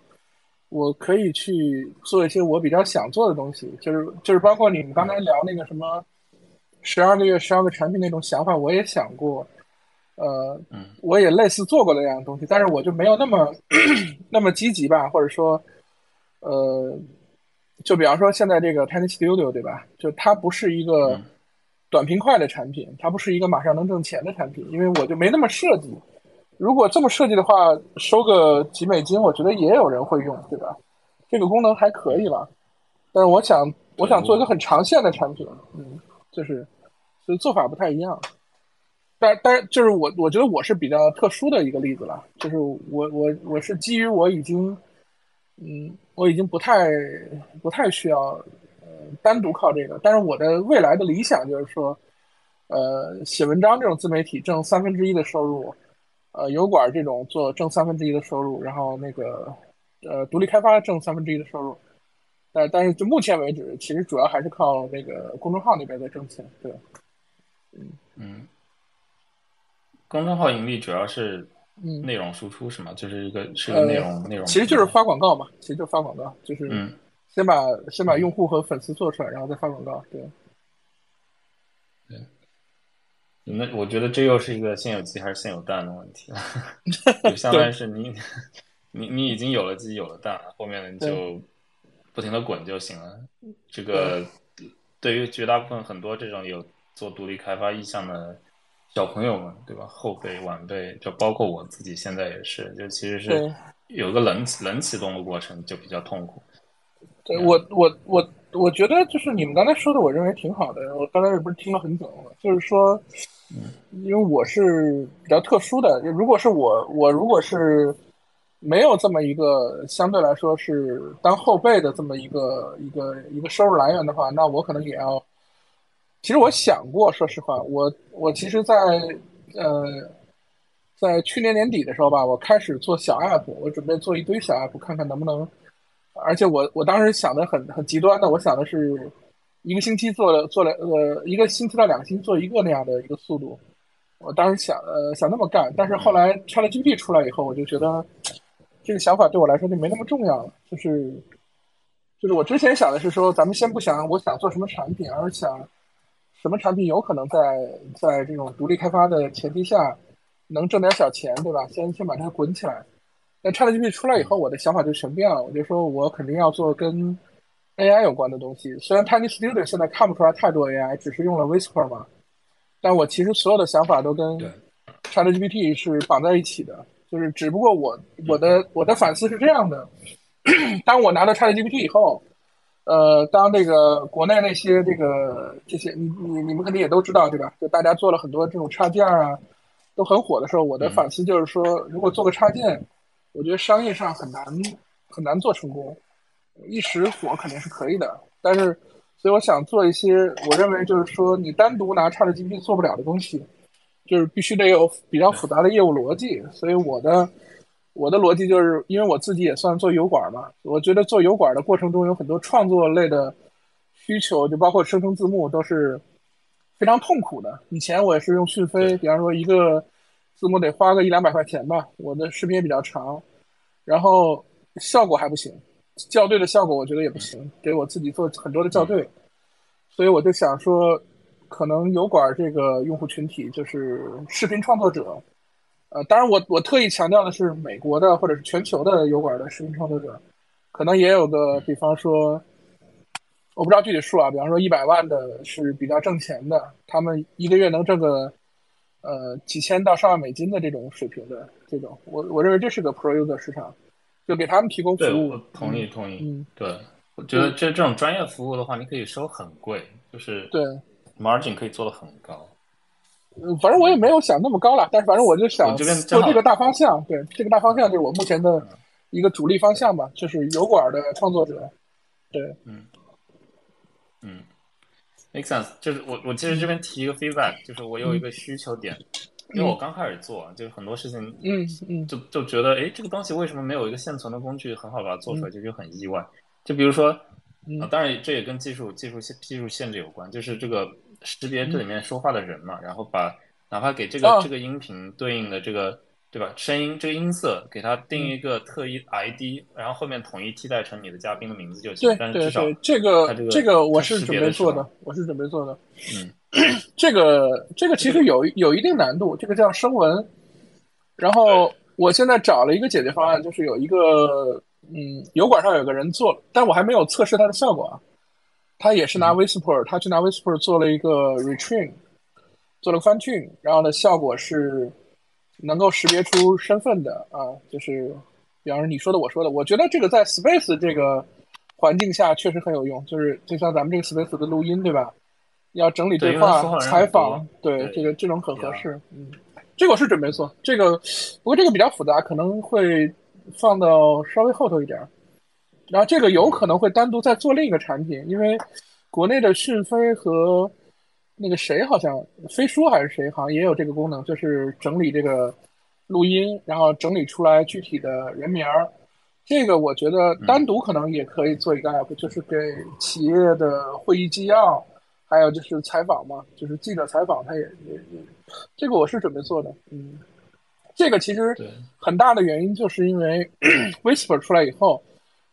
我可以去做一些我比较想做的东西，就是就是包括你们刚才聊那个什么十二个月十二个产品那种想法，我也想过，呃，我也类似做过那样的东西，但是我就没有那么 [CLEARS THROAT] 那么积极吧，或者说，呃，就比方说现在这个 Tiny Studio 对吧？就它不是一个短平快的产品，它不是一个马上能挣钱的产品，因为我就没那么设计。如果这么设计的话，收个几美金，我觉得也有人会用，对吧？这个功能还可以吧。但是我想，我想做一个很长线的产品，嗯，就是，所以做法不太一样。但但是就是我，我觉得我是比较特殊的一个例子了，就是我我我是基于我已经，嗯，我已经不太不太需要，呃，单独靠这个。但是我的未来的理想就是说，呃，写文章这种自媒体挣三分之一的收入。呃，油管这种做挣三分之一的收入，然后那个呃，独立开发挣三分之一的收入，但但是就目前为止，其实主要还是靠那个公众号那边在挣钱，对，嗯。嗯，公众号盈利主要是内容输出是吗？就是一个是个内容内容，其实就是发广告嘛，其实就发广告，就是先把先把用户和粉丝做出来，然后再发广告，对。那我觉得这又是一个先有鸡还是先有蛋的问题了，[LAUGHS] 就相当于是你，你你已经有了鸡有了蛋了，后面就不停的滚就行了。这个对于绝大部分很多这种有做独立开发意向的小朋友们，对吧？后辈、晚辈，就包括我自己，现在也是，就其实是有个冷冷启动的过程，就比较痛苦。对我，我，我，我觉得就是你们刚才说的，我认为挺好的。我刚才不是听了很久了，就是说，因为我是比较特殊的，如果是我，我如果是没有这么一个相对来说是当后辈的这么一个一个一个收入来源的话，那我可能也要。其实我想过，说实话，我我其实，在呃，在去年年底的时候吧，我开始做小 app，我准备做一堆小 app，看看能不能。而且我我当时想的很很极端的，我想的是一个星期做了做了呃一个星期到两个星期做一个那样的一个速度。我当时想呃想那么干，但是后来 ChatGPT 出来以后，我就觉得这个想法对我来说就没那么重要了。就是就是我之前想的是说，咱们先不想我想做什么产品，而是想。什么产品有可能在在这种独立开发的前提下能挣点小钱，对吧？先先把这个滚起来。那 ChatGPT 出来以后，我的想法就全变了。我就说我肯定要做跟 AI 有关的东西。虽然 Tiny Studio 现在看不出来太多 AI，只是用了 Whisper 嘛，但我其实所有的想法都跟 ChatGPT 是绑在一起的。就是只不过我我的我的反思是这样的：[COUGHS] 当我拿到 ChatGPT 以后。呃，当这个国内那些这个这些，你你你们肯定也都知道，对吧？就大家做了很多这种插件啊，都很火的时候，我的反思就是说，如果做个插件，我觉得商业上很难很难做成功，一时火肯定是可以的，但是，所以我想做一些，我认为就是说，你单独拿 ChatGPT 做不了的东西，就是必须得有比较复杂的业务逻辑，所以我的。我的逻辑就是，因为我自己也算做油管嘛，我觉得做油管的过程中有很多创作类的需求，就包括生成字幕都是非常痛苦的。以前我也是用讯飞，比方说一个字幕得花个一两百块钱吧，我的视频也比较长，然后效果还不行，校对的效果我觉得也不行，给我自己做很多的校对，所以我就想说，可能油管这个用户群体就是视频创作者。呃，当然，我我特意强调的是美国的或者是全球的油管的视频创作者，可能也有个，比方说，我不知道具体数啊，比方说一百万的是比较挣钱的，他们一个月能挣个呃几千到上万美金的这种水平的这种，我我认为这是个 pro user 市场，就给他们提供服务。同意同意，嗯，对，我觉得这这种专业服务的话，你可以收很贵，就是对 margin 可以做的很高。嗯，反正我也没有想那么高了，但是反正我就想做这个大方向。对，这个大方向就是我目前的一个主力方向吧，就是油管的创作者。对，嗯嗯，make sense。就是我我其实这边提一个 feedback，就是我有一个需求点，因为我刚开始做，就是很多事情，嗯嗯，就就觉得，哎，这个东西为什么没有一个现存的工具很好把它做出来，就就很意外。就比如说，啊，当然这也跟技术技术限技术限制有关，就是这个。识别这里面说话的人嘛，然后把哪怕给这个这个音频对应的这个对吧声音这个音色给它定一个特一 ID，然后后面统一替代成你的嘉宾的名字就行。对对对，这个这个我是准备做的，我是准备做的。嗯，[CLEARS THROAT] 这个这个其实有有一定难度，这个叫声纹。然后我现在找了一个解决方案，就是有一个嗯油管上有个人做，但我还没有测试它的效果啊。他也是拿 Whisper，他去拿 Whisper 做了一个 retrain，做了 fine tune，然后呢，效果是能够识别出身份的啊，就是比方说你说的，我说的，我觉得这个在 Space 这个环境下确实很有用，就是就像咱们这个 Space 的录音，对吧？要整理对话、采访，对这个这种很合适。嗯，这个我是准备做，这个不过这个比较复杂，可能会放到稍微后头一点。然后这个有可能会单独再做另一个产品，因为国内的讯飞和那个谁好像飞书还是谁好像也有这个功能，就是整理这个录音，然后整理出来具体的人名儿。这个我觉得单独可能也可以做一个 app，就是给企业的会议纪要，还有就是采访嘛，就是记者采访，他也也也，这个我是准备做的。嗯，这个其实很大的原因就是因为 [COUGHS] Whisper 出来以后。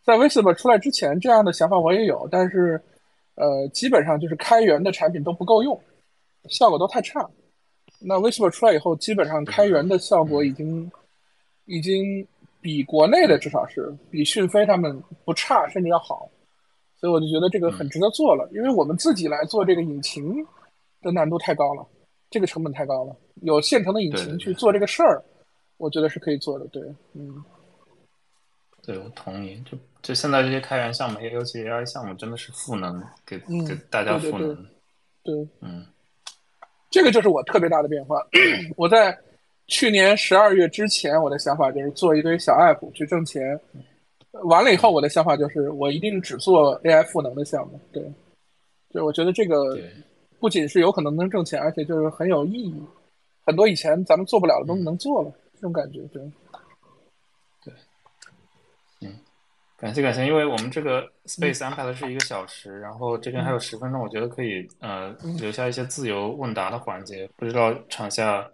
在 Whisper 出来之前，这样的想法我也有，但是，呃，基本上就是开源的产品都不够用，效果都太差。那 Whisper 出来以后，基本上开源的效果已经，已经比国内的至少是比讯飞他们不差，甚至要好。所以我就觉得这个很值得做了，因为我们自己来做这个引擎的难度太高了。这个成本太高了。有现成的引擎去做这个事儿，我觉得是可以做的。对，嗯，对我同意。就就现在这些开源项目，尤其 AI 项目，真的是赋能给给大家赋能。对，嗯，这个就是我特别大的变化。[CLEARS THROAT] 我在去年十二月之前，我的想法就是做一堆小 app 去挣钱。完了以后，我的想法就是我一定只做 AI 赋能的项目。对，就我觉得这个不仅是有可能能挣钱，而且就是很有意义。很多以前咱们做不了的东西能做了，这种感觉，对，嗯，感谢感谢，因为我们这个 space 安排的是一个小时，然后这边还有十分钟，我觉得可以呃留下一些自由问答的环节。不知道场下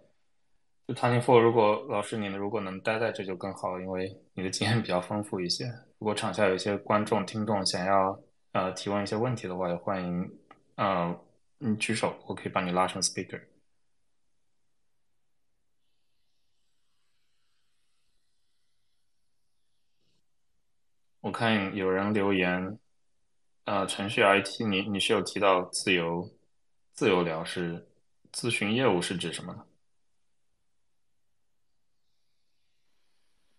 就 Tony Four，如果老师你们如果能待在这就更好，因为你的经验比较丰富一些。如果场下有一些观众听众想要呃提问一些问题的话，也欢迎呃你举手，我可以把你拉成 speaker。我看有人留言，呃，程序 IT，你你是有提到自由自由聊是咨询业务是指什么呢？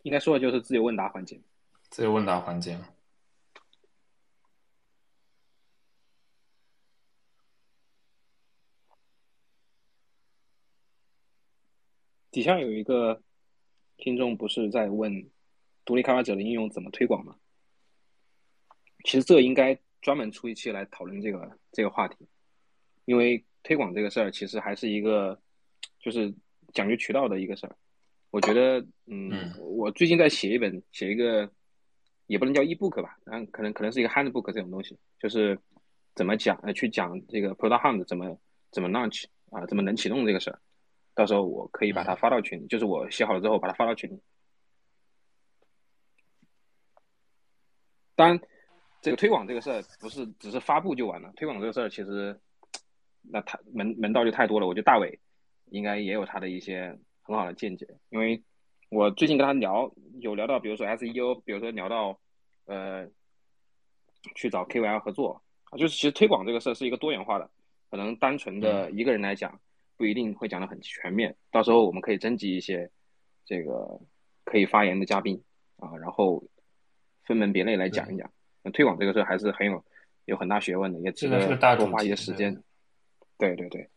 应该说的就是自由问答环节。自由问答环节。底下有一个听众不是在问独立开发者的应用怎么推广吗？其实这应该专门出一期来讨论这个这个话题，因为推广这个事儿其实还是一个就是讲究渠道的一个事儿。我觉得，嗯，我最近在写一本，写一个也不能叫 ebook 吧，嗯，可能可能是一个 handbook 这种东西，就是怎么讲呃去讲这个 product hunt 怎么怎么 launch 啊，怎么能启动这个事儿。到时候我可以把它发到群里，就是我写好了之后把它发到群里。当然。这个推广这个事儿不是只是发布就完了，推广这个事儿其实那太门门道就太多了。我觉得大伟应该也有他的一些很好的见解，因为我最近跟他聊，有聊到比如说 SEO，比如说聊到呃去找 KOL 合作啊，就是其实推广这个事儿是一个多元化的，可能单纯的一个人来讲不一定会讲的很全面。到时候我们可以征集一些这个可以发言的嘉宾啊，然后分门别类来讲一讲。推广这个事还是很有有很大学问的，也值得多花一些时间。对对对，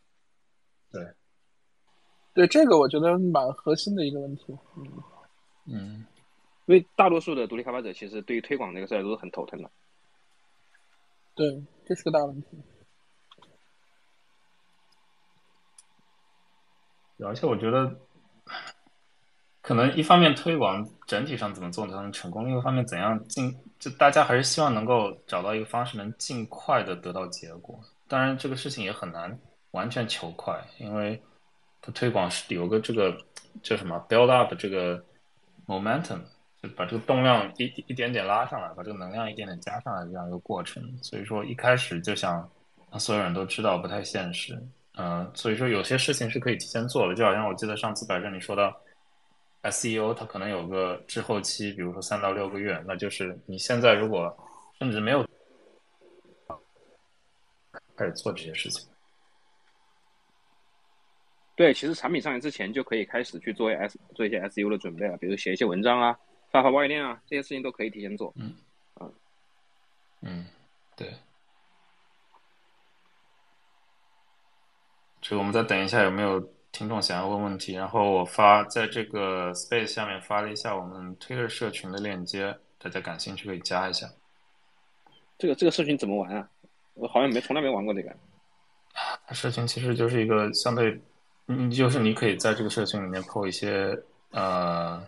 对对，这个我觉得蛮核心的一个问题。嗯嗯，因为大多数的独立开发者其实对于推广这个事儿都是很头疼的。对，这是个大问题。而且我觉得。可能一方面推广整体上怎么做才能成功，另一方面怎样尽就大家还是希望能够找到一个方式能尽快的得到结果。当然这个事情也很难完全求快，因为它推广是有个这个叫什么 build up 这个 momentum，就把这个动量一一点点拉上来，把这个能量一点点加上来这样一个过程。所以说一开始就想让所有人都知道不太现实。嗯，所以说有些事情是可以提前做的，就好像我记得上次百正你说到。SEO 它可能有个滞后期，比如说三到六个月，那就是你现在如果甚至没有开始做这些事情，对，其实产品上线之前就可以开始去做 S 做一些 SEO 的准备了，比如写一些文章啊、发发外链啊，这些事情都可以提前做。嗯，啊，嗯，对。这个我们再等一下，有没有？听众想要问问题，然后我发在这个 space 下面发了一下我们 Twitter 社群的链接，大家感兴趣可以加一下。这个这个社群怎么玩啊？我好像没从来没玩过这个。它社群其实就是一个相对，你就是你可以在这个社群里面 po 一些呃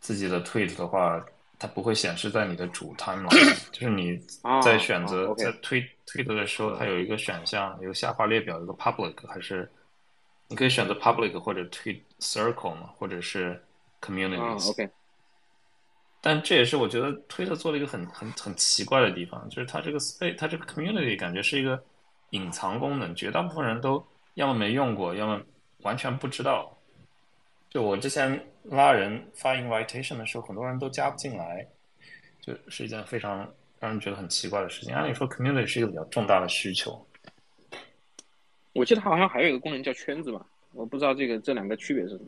自己的 tweet 的话，它不会显示在你的主 timeline，[COUGHS] 就是你在选择在推 tweet 的时候，它有一个选项，有下滑列表，有个 public 还是。你可以选择 public 或者 tweet circle 嘛，或者是 communities。OK。但这也是我觉得推特做了一个很很很奇怪的地方，就是它这个 space，它这个 community 感觉是一个隐藏功能，绝大部分人都要么没用过，要么完全不知道。就我之前拉人发 invitation 的时候，很多人都加不进来，就是一件非常让人觉得很奇怪的事情。按理说 community 是一个比较重大的需求。我记得它好像还有一个功能叫圈子吧，我不知道这个这两个区别是什么。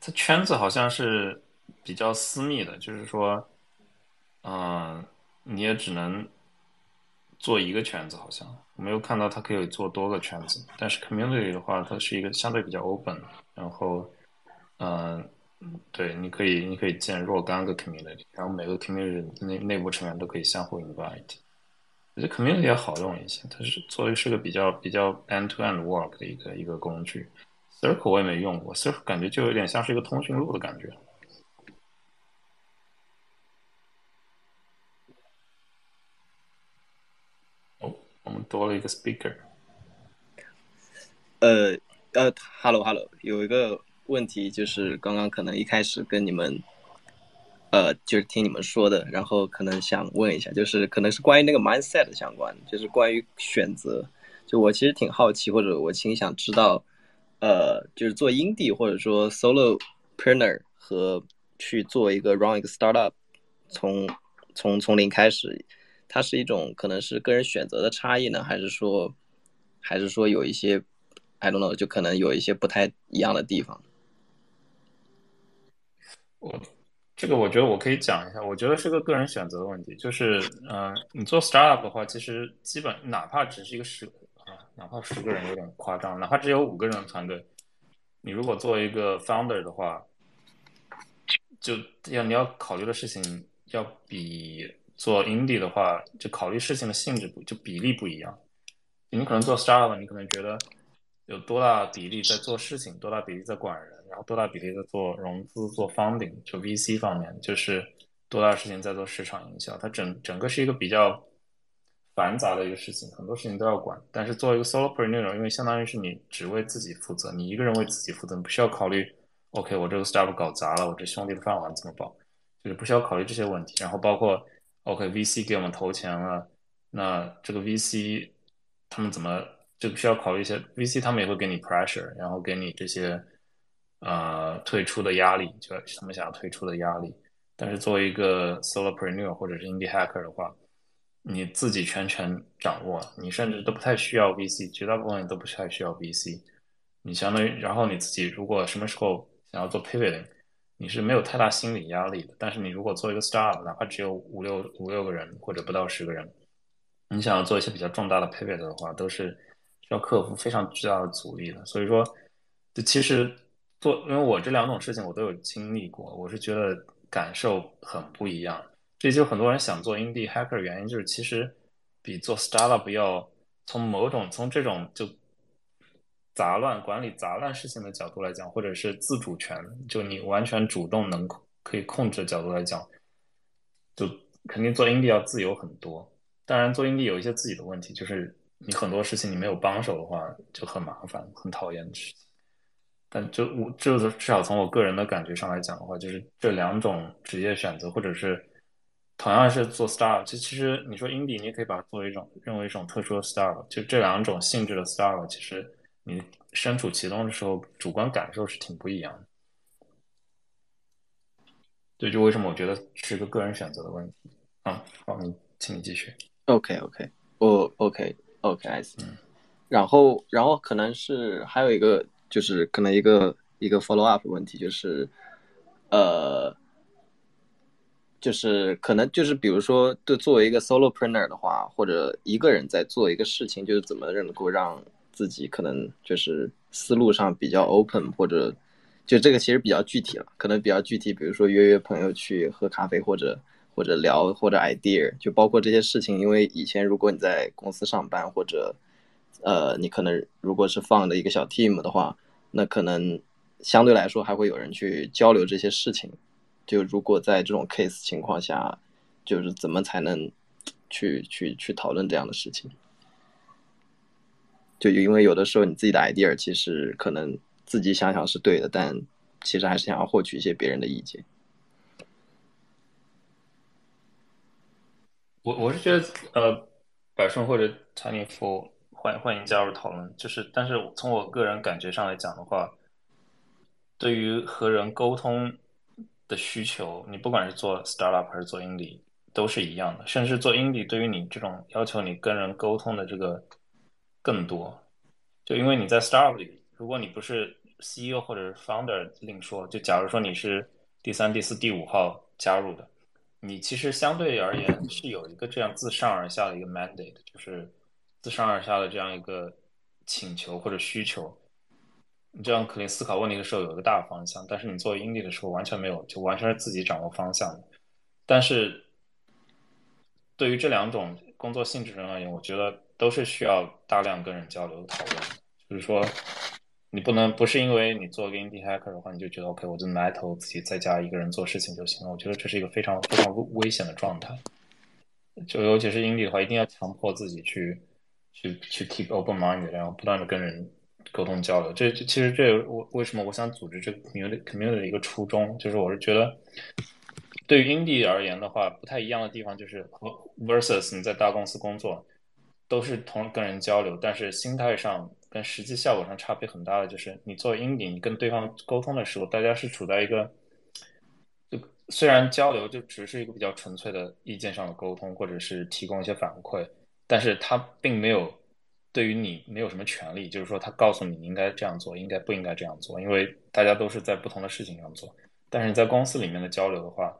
它圈子好像是比较私密的，就是说，嗯，你也只能做一个圈子，好像我没有看到它可以做多个圈子。但是 community 的话，它是一个相对比较 open，然后，嗯，对，你可以你可以建若干个 community，然后每个 community 内内部成员都可以相互 invite。我觉得 community 要好用一些，它是作为是个比较比较 end to end work 的一个一个工具。Circle 我也没用过，Circle 感觉就有点像是一个通讯录的感觉。哦，我们多了一个 speaker。呃呃，Hello Hello，有一个问题就是刚刚可能一开始跟你们，呃，就是听你们说的，然后可能想问一下，就是可能是关于那个 mindset 相关，就是关于选择。就我其实挺好奇，或者我挺想知道。呃，就是做 indie 或者说 solopreneur 和去做一个 run 一个 startup，从从从零开始，它是一种可能是个人选择的差异呢，还是说还是说有一些 I don't know，就可能有一些不太一样的地方。我这个我觉得我可以讲一下，我觉得是个个人选择的问题，就是嗯，你做 startup 的话，其实基本哪怕只是一个十啊。哪怕十个人有点夸张，哪怕只有五个人的团队，你如果做一个 founder 的话，就要你要考虑的事情要比做 indie 的话，就考虑事情的性质不就比例不一样。你可能做 startup，你可能觉得有多大比例在做事情，多大比例在管人，然后多大比例在做融资、做 funding，就 VC 方面，就是多大事情在做市场营销。它整整个是一个比较。繁杂的一个事情，很多事情都要管。但是作为一个 solopreneur，因为相当于是你只为自己负责，你一个人为自己负责，你不需要考虑，OK，我这个 startup 搞砸了，我这兄弟的饭碗怎么保？就是不需要考虑这些问题。然后包括 OK，VC 给我们投钱了，那这个 VC 他们怎么就需要考虑一些 VC，他们也会给你 pressure，然后给你这些呃退出的压力，就他们想要退出的压力。但是作为一个 solopreneur 或者是 indie hacker 的话，你自己全权掌握，你甚至都不太需要 VC，绝大部分人都不太需要 VC。你相当于，然后你自己如果什么时候想要做 pivoting，你是没有太大心理压力的。但是你如果做一个 startup，哪怕只有五六五六个人或者不到十个人，你想要做一些比较重大的 pivot 的话，都是需要克服非常巨大的阻力的。所以说，这其实做，因为我这两种事情我都有经历过，我是觉得感受很不一样。这就很多人想做 indie hacker 原因，就是其实比做 startup 要从某种从这种就杂乱管理杂乱事情的角度来讲，或者是自主权，就你完全主动能可以控制的角度来讲，就肯定做 indie 要自由很多。当然，做 indie 有一些自己的问题，就是你很多事情你没有帮手的话就很麻烦，很讨厌的事情。但就我就是至少从我个人的感觉上来讲的话，就是这两种职业选择，或者是。同样是做 startup，其其实你说 indie，你也可以把它作为一种认为一种特殊的 startup。就这两种性质的 startup，其实你身处其中的时候，主观感受是挺不一样的。对，就为什么我觉得是个个人选择的问题。啊，好，你请你继续。OK，OK，我 OK，OK，I see。然后，然后可能是还有一个，就是可能一个一个 follow up 问题，就是呃。就是可能就是比如说，对作为一个 solopreneur 的话，或者一个人在做一个事情，就是怎么能够让自己可能就是思路上比较 open，或者就这个其实比较具体了，可能比较具体，比如说约约朋友去喝咖啡，或者或者聊或者 idea，就包括这些事情。因为以前如果你在公司上班，或者呃你可能如果是放的一个小 team 的话，那可能相对来说还会有人去交流这些事情。就如果在这种 case 情况下，就是怎么才能去去去讨论这样的事情？就因为有的时候你自己的 idea 其实可能自己想想是对的，但其实还是想要获取一些别人的意见。我我是觉得，呃，百顺或者 Tiny f o r 欢欢迎加入讨论。就是，但是从我个人感觉上来讲的话，对于和人沟通。的需求，你不管是做 startup 还是做 indi，都是一样的。甚至做 indi，对于你这种要求你跟人沟通的这个更多，就因为你在 startup 里，如果你不是 CEO 或者是 founder 另说，就假如说你是第三、第四、第五号加入的，你其实相对而言是有一个这样自上而下的一个 mandate，就是自上而下的这样一个请求或者需求。你这样肯定思考问题的时候有一个大方向，但是你作为 indie 的时候完全没有，就完全是自己掌握方向。但是对于这两种工作性质人而言，我觉得。都是需要大量跟人交流讨论，就是说，你不能不是因为你做个 indie hacker 的话，你就觉得 OK，我就埋头自己在家一个人做事情就行了。我觉得这是一个非常非常危险的状态。就尤其是 indi 的话，一定要强迫自己去去去 keep open mind，然后不断的跟人沟通交流。这其实这我为什么我想组织这个 community community 的一个初衷，就是我是觉得，对于 indie 而言的话，不太一样的地方就是和 versus 你在大公司工作。都是同跟人交流，但是心态上跟实际效果上差别很大的，就是你作为 indie，你跟对方沟通的时候，大家是处在一个，就虽然交流就只是一个比较纯粹的意见上的沟通，或者是提供一些反馈，但是他并没有对于你没有什么权利，就是说他告诉你应该这样做，应该不应该这样做，因为大家都是在不同的事情上做。但是你在公司里面的交流的话，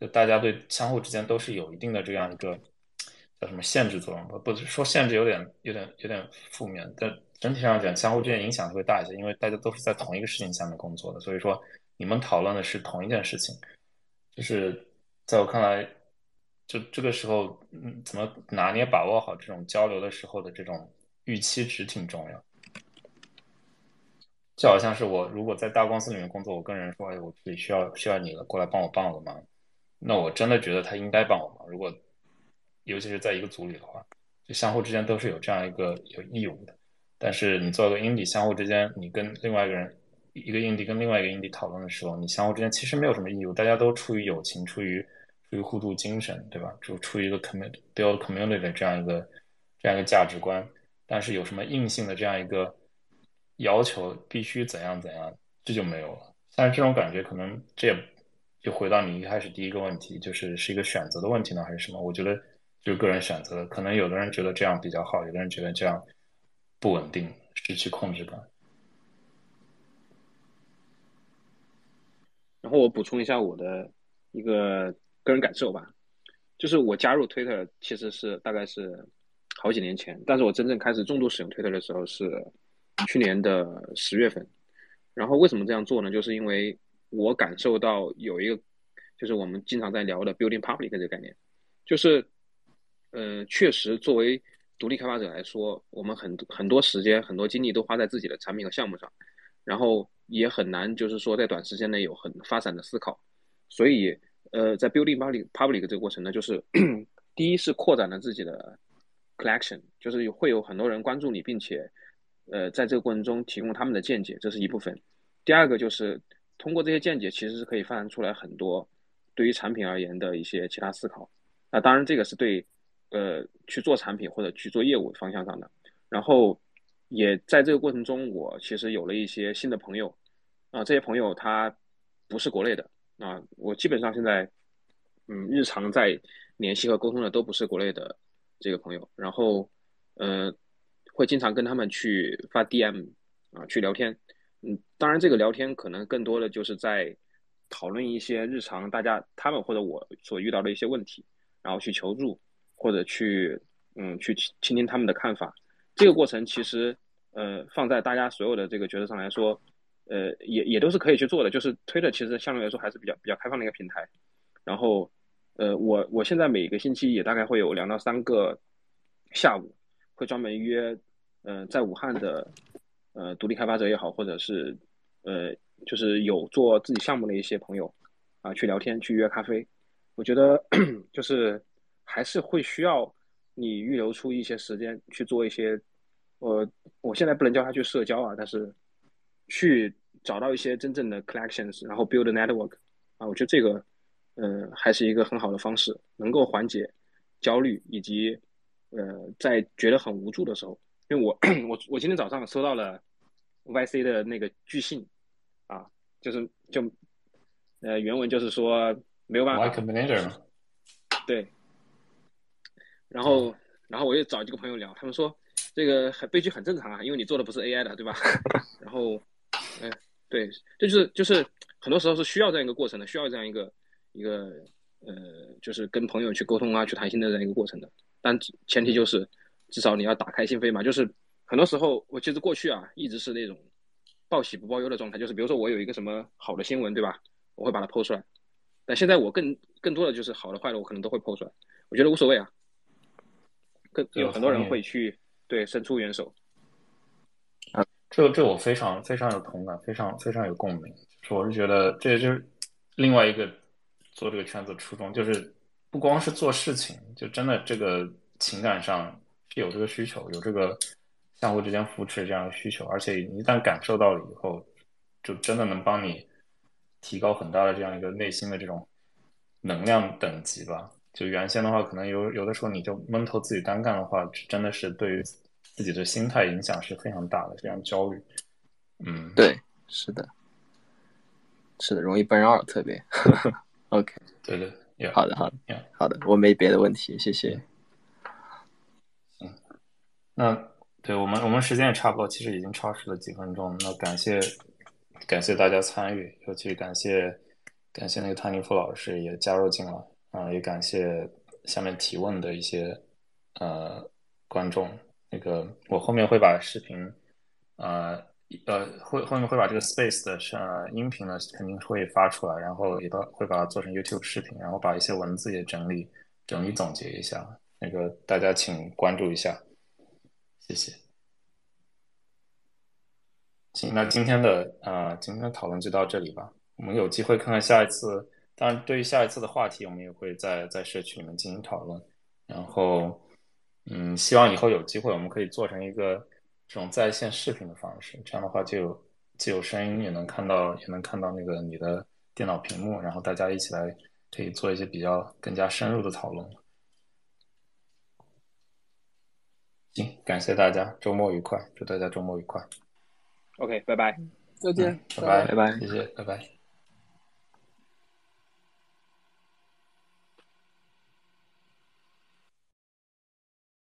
就大家对相互之间都是有一定的这样一个。叫什么限制作用？不不是说限制有点有点有点负面，但整体上讲，相互之间影响会大一些，因为大家都是在同一个事情下面工作的，所以说你们讨论的是同一件事情。就是在我看来，就这个时候，嗯，怎么拿捏把握好这种交流的时候的这种预期值挺重要。就好像是我如果在大公司里面工作，我跟人说，哎，我这里需要需要你了，过来帮我帮我个忙，那我真的觉得他应该帮我忙。如果尤其是在一个组里的话，就相互之间都是有这样一个有义务的。但是你做一个英迪相互之间，你跟另外一个人，一个英迪跟另外一个英迪讨论的时候，你相互之间其实没有什么义务，大家都出于友情，出于出于互助精神，对吧？就出于一个 commit build community 的这样一个这样一个价值观。但是有什么硬性的这样一个要求，必须怎样怎样，这就没有了。但是这种感觉，可能这也就回到你一开始第一个问题，就是是一个选择的问题呢，还是什么？我觉得。就是个人选择，可能有的人觉得这样比较好，有的人觉得这样不稳定，失去控制感。然后我补充一下我的一个个人感受吧，就是我加入 Twitter 其实是大概是好几年前，但是我真正开始重度使用 Twitter 的时候是去年的十月份。然后为什么这样做呢？就是因为我感受到有一个，就是我们经常在聊的 building public 这个概念，就是。嗯，确实，作为独立开发者来说，我们很很多时间、很多精力都花在自己的产品和项目上，然后也很难，就是说在短时间内有很发散的思考。所以，呃，在 building public public 这个过程呢，就是 [CLEARS THROAT] 第一是扩展了自己的 collection，就是会有很多人关注你，并且，呃，在这个过程中提供他们的见解，这是一部分。第二个就是通过这些见解，其实是可以发展出来很多对于产品而言的一些其他思考。那当然，这个是对。呃，去做产品或者去做业务方向上的，然后也在这个过程中，我其实有了一些新的朋友，啊，这些朋友他不是国内的，啊，我基本上现在，嗯，日常在联系和沟通的都不是国内的这个朋友，然后，呃，会经常跟他们去发 DM 啊，去聊天，嗯，当然这个聊天可能更多的就是在讨论一些日常大家他们或者我所遇到的一些问题，然后去求助。或者去，嗯，去倾听他们的看法，这个过程其实，呃，放在大家所有的这个角色上来说，呃，也也都是可以去做的。就是推的其实相对来说还是比较比较开放的一个平台。然后，呃，我我现在每个星期也大概会有两到三个下午，会专门约，呃，在武汉的，呃，独立开发者也好，或者是，呃，就是有做自己项目的一些朋友，啊，去聊天，去约咖啡。我觉得 [COUGHS] 就是。还是会需要你预留出一些时间去做一些，呃，我现在不能叫他去社交啊，但是去找到一些真正的 collections，然后 build a network 啊，我觉得这个，呃，还是一个很好的方式，能够缓解焦虑以及，呃，在觉得很无助的时候，因为我我我今天早上收到了 YC 的那个拒信，啊，就是就，呃，原文就是说没有办法，对。然后，然后我又找几个朋友聊，他们说，这个很悲剧很正常啊，因为你做的不是 AI 的，对吧？[LAUGHS] 然后，哎，对，这就是就是很多时候是需要这样一个过程的，需要这样一个一个呃，就是跟朋友去沟通啊，去谈心的这样一个过程的。但前提就是至少你要打开心扉嘛。就是很多时候，我其实过去啊一直是那种报喜不报忧的状态，就是比如说我有一个什么好的新闻，对吧？我会把它抛出来。但现在我更更多的就是好的坏的，我可能都会抛出来。我觉得无所谓啊。更有很多人会去。对，伸出援手。这这我非常非常有同感，非常非常有共鸣。是我是觉得，这就是另外一个做这个圈子的初衷，就是不光是做事情，就真的这个情感上是有这个需求，有这个相互之间扶持这样的需求，而且一旦感受到了以后，就真的能帮你提高很大的这样一个内心的这种能量等级吧。就原先的话，可能有有的时候你就闷头自己单干的话，真的是对于自己的心态影响是非常大的，非常焦虑。嗯，对，是的，是的，容易 burn out，特别。[LAUGHS] OK，对的，好的，好的，好的，我没别的问题，谢谢。嗯，那对我们我们时间也差不多，其实已经超时了几分钟。那感谢感谢大家参与，尤其感谢感谢那个谭尼夫老师也加入进来。啊，也感谢下面提问的一些呃观众。那个我后面会把视频，呃呃，会后面会把这个 Space 的呃音频呢肯定会发出来，然后也把会把它做成 YouTube 视频，然后把一些文字也整理整理总结一下。那个大家请关注一下，谢谢。行，那今天的呃今天的讨论就到这里吧。我们有机会看看下一次。当然，对于下一次的话题，我们也会在在社区里面进行讨论。然后，嗯，希望以后有机会，我们可以做成一个这种在线视频的方式。这样的话，就有既有声音，也能看到，也能看到那个你的电脑屏幕。然后大家一起来可以做一些比较更加深入的讨论。行，感谢大家，周末愉快，祝大家周末愉快。OK，拜拜，再见，拜拜，拜拜，谢谢，拜拜。